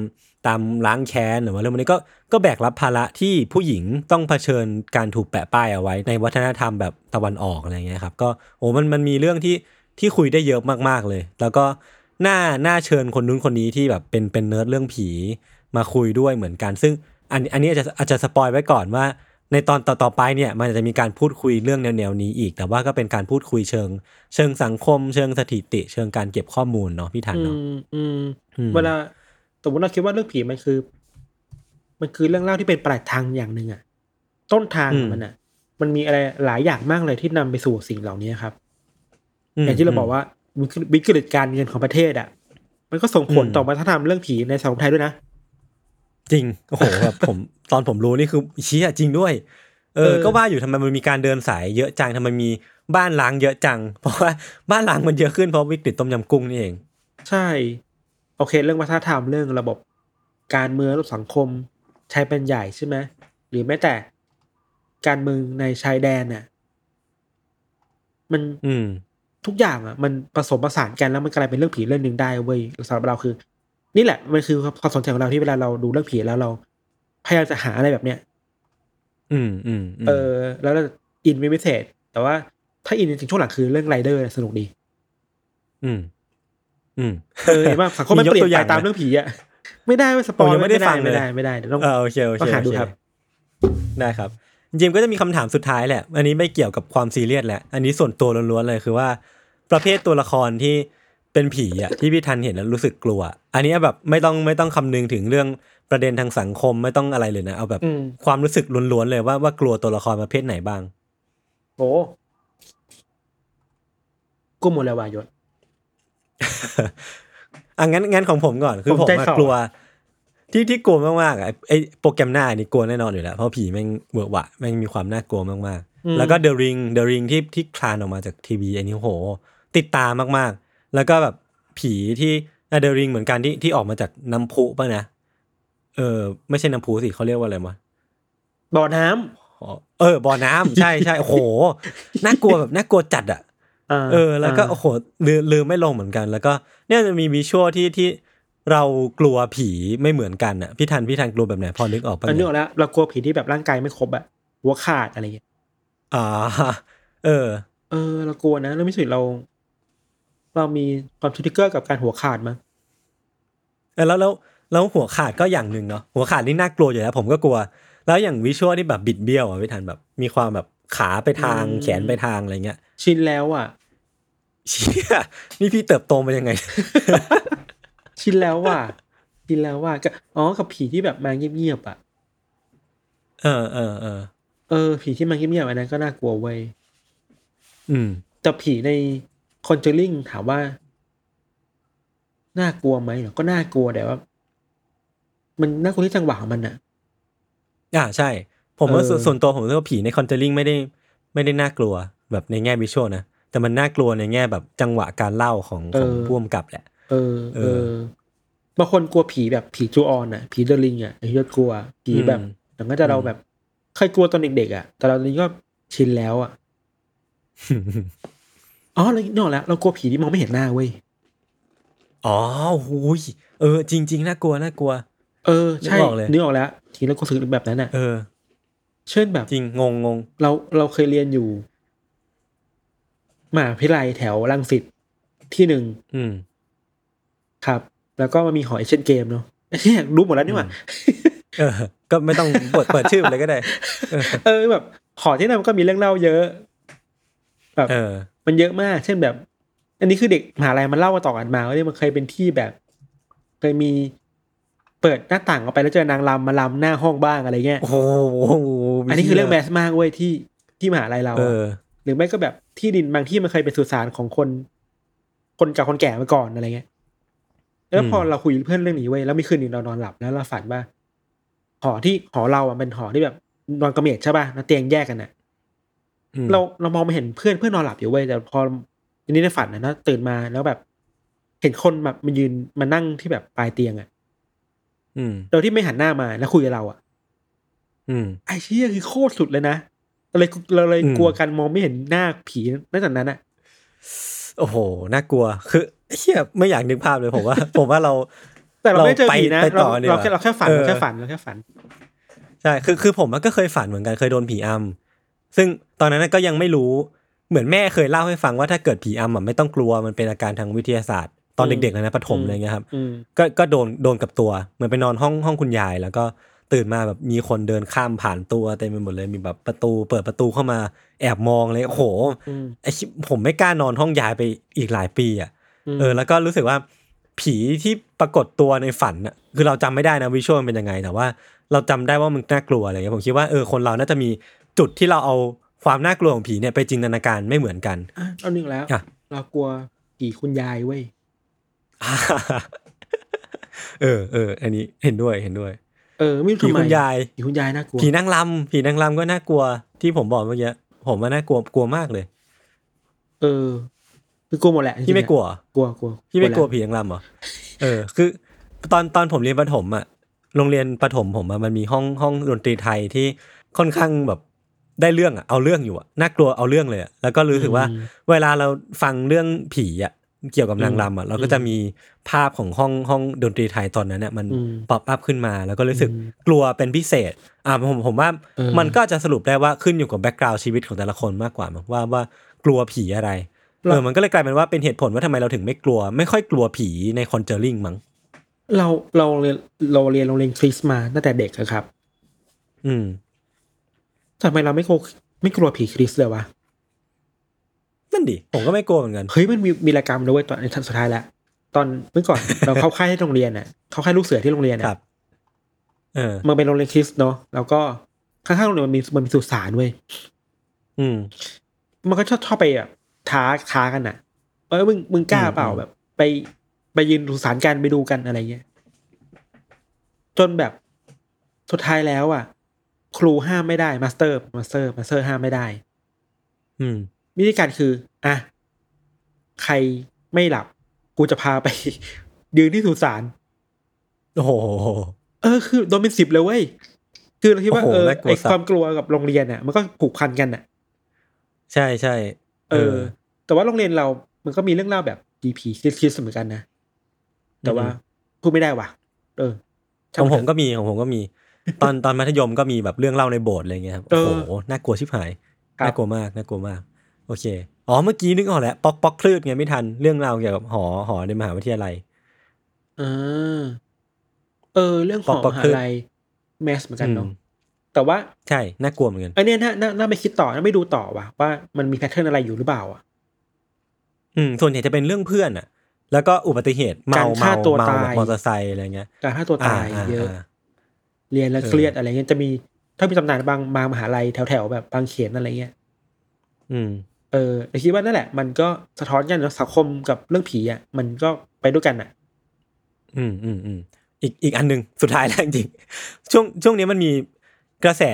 ตามล้างแค้นหรือว่าเรื่องพวกนี้ก็ก็แบกรับภาระที่ผู้หญิงต้องเผชิญการถูกแปะป้ายเอาไว้ ในวัฒนธรรมแบบตะวันออกอะไรเงี้ยครับก็โอ้มันมันมีเรื่องที่ที่คุยได้เยอะมากๆเลย แล้วก็น่าน่าเชิญคนนู้นคนนี้ที่แบบเป็นเป็นเนิร์ดเรื่องผีมาคุยด้วยเหมือนกัน ซึ่งอันอันนี้อาจจะอาจจะ spoil ไว้ก่อนว่า ในตอนต่อๆไปเนี่ยมันจะมีการพูดคุยเรื่องแนวๆนี้อีก แต่ว่าก็เป็นการพูดคุยเชิง เชิงสังคม เชิงสถิติ เชิงการเก็บข้อมูลเนาะพี่ทันอืเนาะมอืมอืมเวลาสมมติเราคิดว่าเรื่องผีมันคือ มันคือเรื่องเล่าที่เป็นปลายทางอย่างหนึ่งอะต้นทางของมันอะมันมีอะไรหลายอย่างมากเลยที่นำไปสู่สิ่งเหล่านี้ครับอย่างที่เราบอกว่าวิกฤตการเงินของประเทศอะมันก็ส่งผลต่อวัฒนธรรมเรื่องผีในสังคมไทยด้วยนะ จริง โอ้โหแบบผม ตอนผมรู้นี่คือเชี้จริงด้วยเอเอออ ก็ว่าอยู่ทำไมมันมีการเดินสายเยอะจังทำไมมีบ้านล้างเยอะจัง เพราะว่าบ้านล้างมันเยอะขึ้นเพราะวิกฤตต้มยำกุ้งนี่เอง ใช่ โอเค เรื่องวัฒนธรรมเรื่องระบบการเมืองระบบสังคมชายเป็นใหญ่ใช่ไหมหรือแม้แต่การเมืองในชายแดนน่ะ มัน อืม ทุกอย่างอะ มันผสมผสานกันแล้วมันกลายเป็นเรื่องผีเรื่องหนึ่งได้เว้ยสำหรับเราคือ นี่แหละมันคือความสนใจของเราที่เวลาเราดูเรื่องผีแล้วเรา พยายามจะหาอะไรแบบเนี้ย อืมอืมมเออ แล้วเราอินเป็นพิเศษ แต่ว่าถ้าอินจริงๆช่วงหลังคือเรื่องไรเดอร์สนุกดี อืม อืมเออเห็นว่าสังคมมันมียกเปลี่ยตัวนอย่างไปตามไหมเรื่องผีอะไม่ได้ไม่สปอยผมยังไม่ได้ฟังไม่เลยได้ไม่ได้เดี๋ยวต้องเออโอเคโอเคต้องหาดูโอเครับ ได้ครับจริงๆก็จะมีคำถามสุดท้ายแหละ อันนี้ไม่เกี่ยวกับความซีเรียสแหละ อันนี้ส่วนตัวล้วนๆเลยคือว่า ประเภทตัวละครที่ เป็นผีอะที่พี่ทันเห็นแล้วรู้สึกกลัว อันนี้แบบไม่ต้องไม่ต้องคำนึงถึงเรื่องประเด็นทางสังคมไม่ต้องอะไรเลยนะ เอาแบบอืมความรู้สึกล้วนๆเลยว่าว่ากลัวตัวละครประเภทไหนบ้างโอ้กูหมดแล้ววายศอะงั้นงั้นของผมก่อนคือผมผมใจอะฝ่อกลัว ที่ที่กลัวมากๆอะไอโปรแกรมหน้านี่กลัวแน่นอนอยู่แล้วเพราะผีแม่งเวอะหวะแม่งมีความน่ากลัวมากอืมๆแล้วก็เดอะริงเดอะริงที่ที่คลานออกมาจากทีวีอันนี้โห ติดตามมากๆ แล้วก็แบบผีที่เดอะริงเหมือนกันที่ที่ออกมาจากน้ำพุป่ะนะเออ ไม่ใช่น้ำพุสิเขาเรียกว่าอะไรวะบ่อน้ำอ๋อเออบ่อน้ำใช่ใช่โอ้โหน่ากลัวแบบน่ากลัวจัดอะาเออ แล้วก็าโอ้โหลืมลืมไม่ลงเหมือนกัน แล้วก็เนี่ยจะมีวิชวลที่ที่เรากลัวผีไม่เหมือนกันอะพี่ทันพี่ทันกลัวแบบไหนพอนึกออกปะอันนี้เนี่ยออกแล้วเรากลัวผีที่แบบร่างกายไม่ครบอะหัวขาดอะไรเงี้ยอ่าเออ เออ เรากลัวนะแล้วไม่สุดเรา เรามีความทริกเกอร์กับการหัวขาดมั้งเออแล้วแล้วแล้วหัวขาดก็อย่างหนึ่งเนาะหัวขาดนี่น่ากลัวอยู่แล้วผมก็กลัว แล้วอย่างวิชวลที่แบบบิดเบี้ยวอะพี่ทันแบบ มีความแบบขาไปทางแขนไปทางอะไรเงี้ย ชินแล้วอะเชี่ยนี่พี่เติบโตมายังไง ชินแล้วว่ะชินแล้วว่ะก็อ๋อกับผีที่แบบมาเงียบๆอะเออเออเออเออผีที่มาเงียบๆอันนั้นก็น่ากลัวเว้ยอืมแต่ผีใน คอนเจอริงถามว่า น่ากลัวไหมเหรอก็น่ากลัวแต่ว่า มันน่ากลัวที่จังหวะของมันอะอ่าใช่ ผมว่าเออส่วนส่วนตัวผมรู้สึกว่าผีในคอนเจอริงไม่ได้ ไม่ได้น่ากลัว แบบในแง่วิชวลนะแต่มันน่ากลัวในแง่แบบจังหวะการเล่าของของพ่วมกับแหละ เออ เอเอออบางคนกลัวผีแบบผีจูออนอะผีเดอะลิงอะไอ้ที่เรากลัวผีแบบอืมแต่ก็จะเราแบบเคยกลัวตอนเด็กๆอะแต่เราตอนนี้ก็ชินแล้วอะ อ๋อเรานกออกแล้วเรากลัวผีที่มองไม่เห็นหน้าเว้ยอ๋อหูยเออ จริง ๆ น่ากลัวน่ากลัว เออใช่นึกออกเลยนึกออกแล้ว ทีเราก็ซื้อแบบนั้นอะเออ เช่นแบบจริงงงงงเราเราเคยเรียนอยู่มหาวิทยาลัยแถวรังสิตที่หนึ่งอืม ครับ แล้วก็มามีหอเอเชียนเกมเนาะไอ้ที่รู้หมดแล้วนี่หว่าเออ ก็ไม่ต้องเปิดเปิดชื่อมันเลยก็ได้เออเออแบบหอที่นั่นมันก็มีเรื่องเล่าเยอะ แบบเออ มันเยอะมาก เช่นแบบ อันนี้คือเด็กมหาลัยมันเล่ามาต่อกันมาว่าเนี่ยมันเคยเป็นที่แบบ เคยมีเปิดหน้าต่างออกไปแล้วเจอนางรำมาลำหน้าห้องบ้างอะไรเงี้ย โอ้โหอันนี้คือเรื่องแมสมากเว้ยที่ที่มหาลัยเราเออะอหรือไม่ก็แบบที่ดินบางที่มันเคยเป็นสุสานของคน คนเกับคนแก่มาก่อนอะไรเงี้ย แล้วพออืมเราคุยกับเพื่อนเรื่องนี้เว้ยแล้วมีคืนหนึงเรานอนหลับแล้วเราฝันว่าหอที่หอเราอะเป็นหอที่แบบนอนกระเมดใช่ป่ะแล้วเตียงแยกกันอะอืม เราเรามองไม่เห็นเพื่อนเพื่อนนอนหลับอยู่เว้ยแต่พออันนี้ในฝันนะนะตื่นมาแล้วแบบ เห็นคนแบบมายืนมานั่งที่แบบปลายเตียงอะอืมโดยที่ไม่หันหน้ามาแล้วคุยกับเราอะอืมไอ้เชี่ยคือโคตรสุดเลยนะเราเลยเราเลยอืมกลัวกันมองไม่เห็นหน้าผีตั้งแต่นั้นอะโอ้โหน่ากลัว คือเฮียไม่อยากนึกภาพเลยผมว่า ผมว่าเรา แต่เราไม่เจอผีนะไปเราต่อดีกเราว่าแค่เราแค่ฝันเออเราแค่ฝันเราแค่ฝันใช่คือคือผมก็เคยฝันเหมือนกันเคยโดนผีอำ ซึ่งตอนนั้นก็ยังไม่รู้เหมือนแม่เคยเล่าให้ฟังว่าถ้าเกิดผีอำอะไม่ต้องกลัวมันเป็นอาการทางวิทยาศาสตร์ ตอนอืมเด็กๆเลยนะประถมอืมอะไรเงี้ยครับอืมก็ก็โดนโดนกับตัวเหมือนไปนอนห้องห้องคุณยาย แล้วก็ตื่นมาแบบมีคนเดินข้ามผ่านตัวเต็มไปหมดเลยมีแบบประตูเปิดประตูเข้ามาแอบมองเลยโอ้โหอืมไอชิผมไม่กล้านอนห้องยายไปอีกหลายปีอะมเออแล้วก็รู้สึกว่าผีที่ปรากฏตัวในฝันน่ะคือเราจำไม่ได้นะวิชวลเป็นยังไง แต่ว่าเราจำได้ว่ามันน่ากลัวอะไรเงี้ยผมคิดว่าเออคนเราน่าจะมี จุดที่เราเอาความน่ากลัวของผีเนี่ยไปจินตนาการไม่เหมือนกันอะเอาหนึ่งแล้วอะเรากลัวผีคุณยายเว้ยเออเอออันนี้เห็นด้วยเห็นด้วย เออไม่รู้ผีทำไมคุณยายผีคุณยายน่ากลัวผีนางรำผีนางรำก็น่ากลัวที่ผมบอกเมื่อกี้ผมว่าน่ากลัวกลัวมากเลย เออคือกลัวหมดแหละจริงๆพี่ไม่กลัวกลัวกลัวพี่ไม่กลัวแหะผีนางรำเหรอเออ คือ ตอนตอนผมเรียนประถมอะโรงเรียนประถมผมอะมันมีห้องห้องดนตรีไทยที่ค่อนข้างแบบ ได้เรื่องอะเอาเรื่องอยู่อะน่ากลัวเอาเรื่องเลยอะแล้วก็รู้สึกว่า เวลาเราฟังเรื่องผีอะเกี่ยวกับนางรำอะเราก็จะมีภาพของห้องห้องดนตรีไทยตอนนั้นเนี่ยมันอืม pop up ขึ้นมา แล้วก็รู้สึกอืมกลัวเป็นพิเศษอ่าผมผมว่าเออมันก็จะสรุปได้ว่าขึ้นอยู่กับ background ชีวิตของแต่ละคนมากกว่ามั้งว่าว่ากลัวผีอะไรเออมันก็เลยกลายเป็นว่าเป็นเหตุผลว่าทำไมเราถึงไม่กลัว ไม่ค่อยกลัวผีใน Conjuring มั้งเราเราเรียนเราเรียนโรงเรียนคริสต์มาตั้งแต่เด็กอะครับ อืม ทำไมเราไม่กลัวไม่กลัวผีคริสต์เลยวะนั่นดิ ผมก็ไม่กลัวเหมือนกัน เฮ้ยมันมีมีรายการด้วยตอนในทันสุดท้ายแล้วตอนเมื่อก่อนเราเข้าค่ายที่โรงเรียนน่ะ เข้าค่ายลูกเสือที่โรงเรียนน่ะครับเออมันเป็นโรงเรียนคริสต์เนาะแล้วก็ข้างๆโรงเรียนมันมีมันมีสุสานเว้ยอืม มันก็ชอบชอบไปแบบท้าท้ากันน่ะเออมึงมึงกล้าเปล่าอืมแบบ ไปไปยืนสุสานกันไปดูกันอะไรเงี้ยจนแบบสุดท้ายแล้วอะ ครูห้ามไม่ได้ master master master ห้ามไม่ได้ อืมวิธีการคือ อะ ใครไม่หลับ กูจะพาไป ยืนที่สุสานโอ้โหเออ คือโดนเป็นสิบเลยเว้ยคือเราคิดว่าโอ้โหเออน่ากลัวไอสัสความกลัวกับโรงเรียนอะ มันก็ผูกพันกันอะ ใช่ใช่เออ แต่ว่าโรงเรียนเรา มันก็มีเรื่องเล่าแบบ DP คิดคิดเหมือนกันนะแต่ว่าพูดไม่ได้ว่ะ เออของผมช่างนเถะก็มีของผมก็มี ตอนตอนมัธยมก็มีแบบเรื่องเล่าในโบสถ์อะไรเงี้ยครับเอโอ้อโหน่ากลัวชิบหายครับน่ากลัวมากน่ากลัวมาก โอเคอ๋อเมื่อกี้นึกออกแล้วป๊อกป๊อกคลืดไงไม่ทันเรื่องราวเกี่ยวกับหอหอในมหาวิทยาลัยอ่าเออ เรื่องของปอกมๆหาคือลัยแมสเหมือนกันเนาะอืมแต่ว่าใช่น่ากลัวเหมือนกันอันเนี้ยน่าน่าน่าไปคิดต่อน่าไม่ดูต่อว่ะว่ามันมีแพทเทิร์นอะไรอยู่หรือเปล่าอะอืมส่วนใหญ่จะเป็นเรื่องเพื่อนอะ แล้วก็อุบัติเหตุเมาการฆ่าเมาตัวเมาตายแบบมอเตอร์ไซค์อะไรเงี้ยการฆ่าตัวตายาเยอะา เรียนแล้วเออเครียดอะไรเงี้ยจะมีถ้ามีตำนานบางบางมหาลัยแถวแถวๆแบบบางเขนอะไรเงี้ยอืม เออแต่คิดว่านั่นแหละ มันก็สะท้อนกันเนอะสังคมกับเรื่องผีอะ มันก็ไปด้วยกันอะ อืมอืมอืมอีกอีกอันหนึ่งสุดท้ายแล้วจริงๆช่วงช่วงนี้มันมีกระแส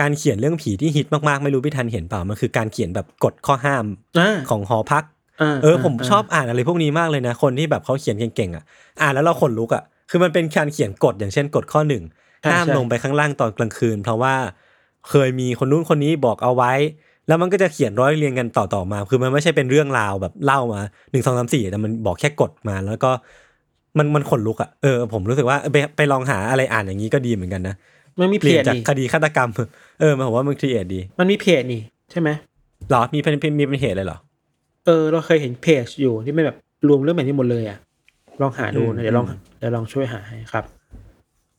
การเขียนเรื่องผีที่ฮิตมากๆ ไม่รู้พี่ทันเห็นเปล่ามันคือการเขียนแบบกฎข้อห้ามอ่าของหอพักาเออผมชอบอ่านอะไรพวกนี้มากเลยนะ คนที่แบบเขาเขียนเก่งๆอะ อ่านแล้วเราขนลุกอะคือมันเป็นการเขียนกฎอย่างเช่นกฎข้อหนึ่งใช่ ห้ามใช่ลงไปข้างล่างตอนกลางคืน เพราะว่าเคยมีคนนู้นคนนี้บอกเอาไว้ แล้วมันก็จะเขียนร้อยเรียงกันต่อๆมา คือมันไม่ใช่เป็นเรื่องราวแบบเล่ามาหนึ่งสองสามสี่แต่มันบอกแค่กฎมา แล้วก็มันมันขนลุกอะเออผมรู้สึกว่าไปไปลองหาอะไรอ่านอย่างนี้ก็ดีเหมือนกันนะมันมีเปเพลี่ยจนจากนี่คดีฆาตกรรม เออมันผมว่ามันครีเอทดี มันมีเพจนี่ใช่ไหมเหรอมีเป็นเป็นมีเป็นเหตุเลยเหรอเออ เราเคยเห็นเพจอยู่ที่ไม่แบบรวมเรื่องแบบนี้หมดเลยอะลองหาดูอืนะมเดี๋ยวลองอืมเดี๋ยวลองช่วยหาให้ครับ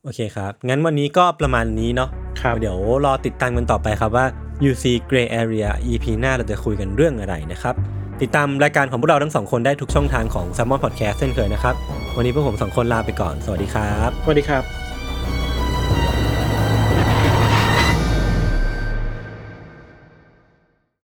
โอเคครับ งั้นวันนี้ก็ประมาณนี้เนาะครับเดี๋ยวรอติดตามกันต่อไปครับว่า UC Gray Area EP หน้าเราจะคุยกันเรื่องอะไรนะครับ ติดตามรายการของพวกเราทั้งสองคนได้ทุกช่องทางของ s ซ m m o n Podcast เช่นเคยนะครับ วันนี้พวกผมสองคนลาไปก่อน สวัสดีครับ สวัสดีครับ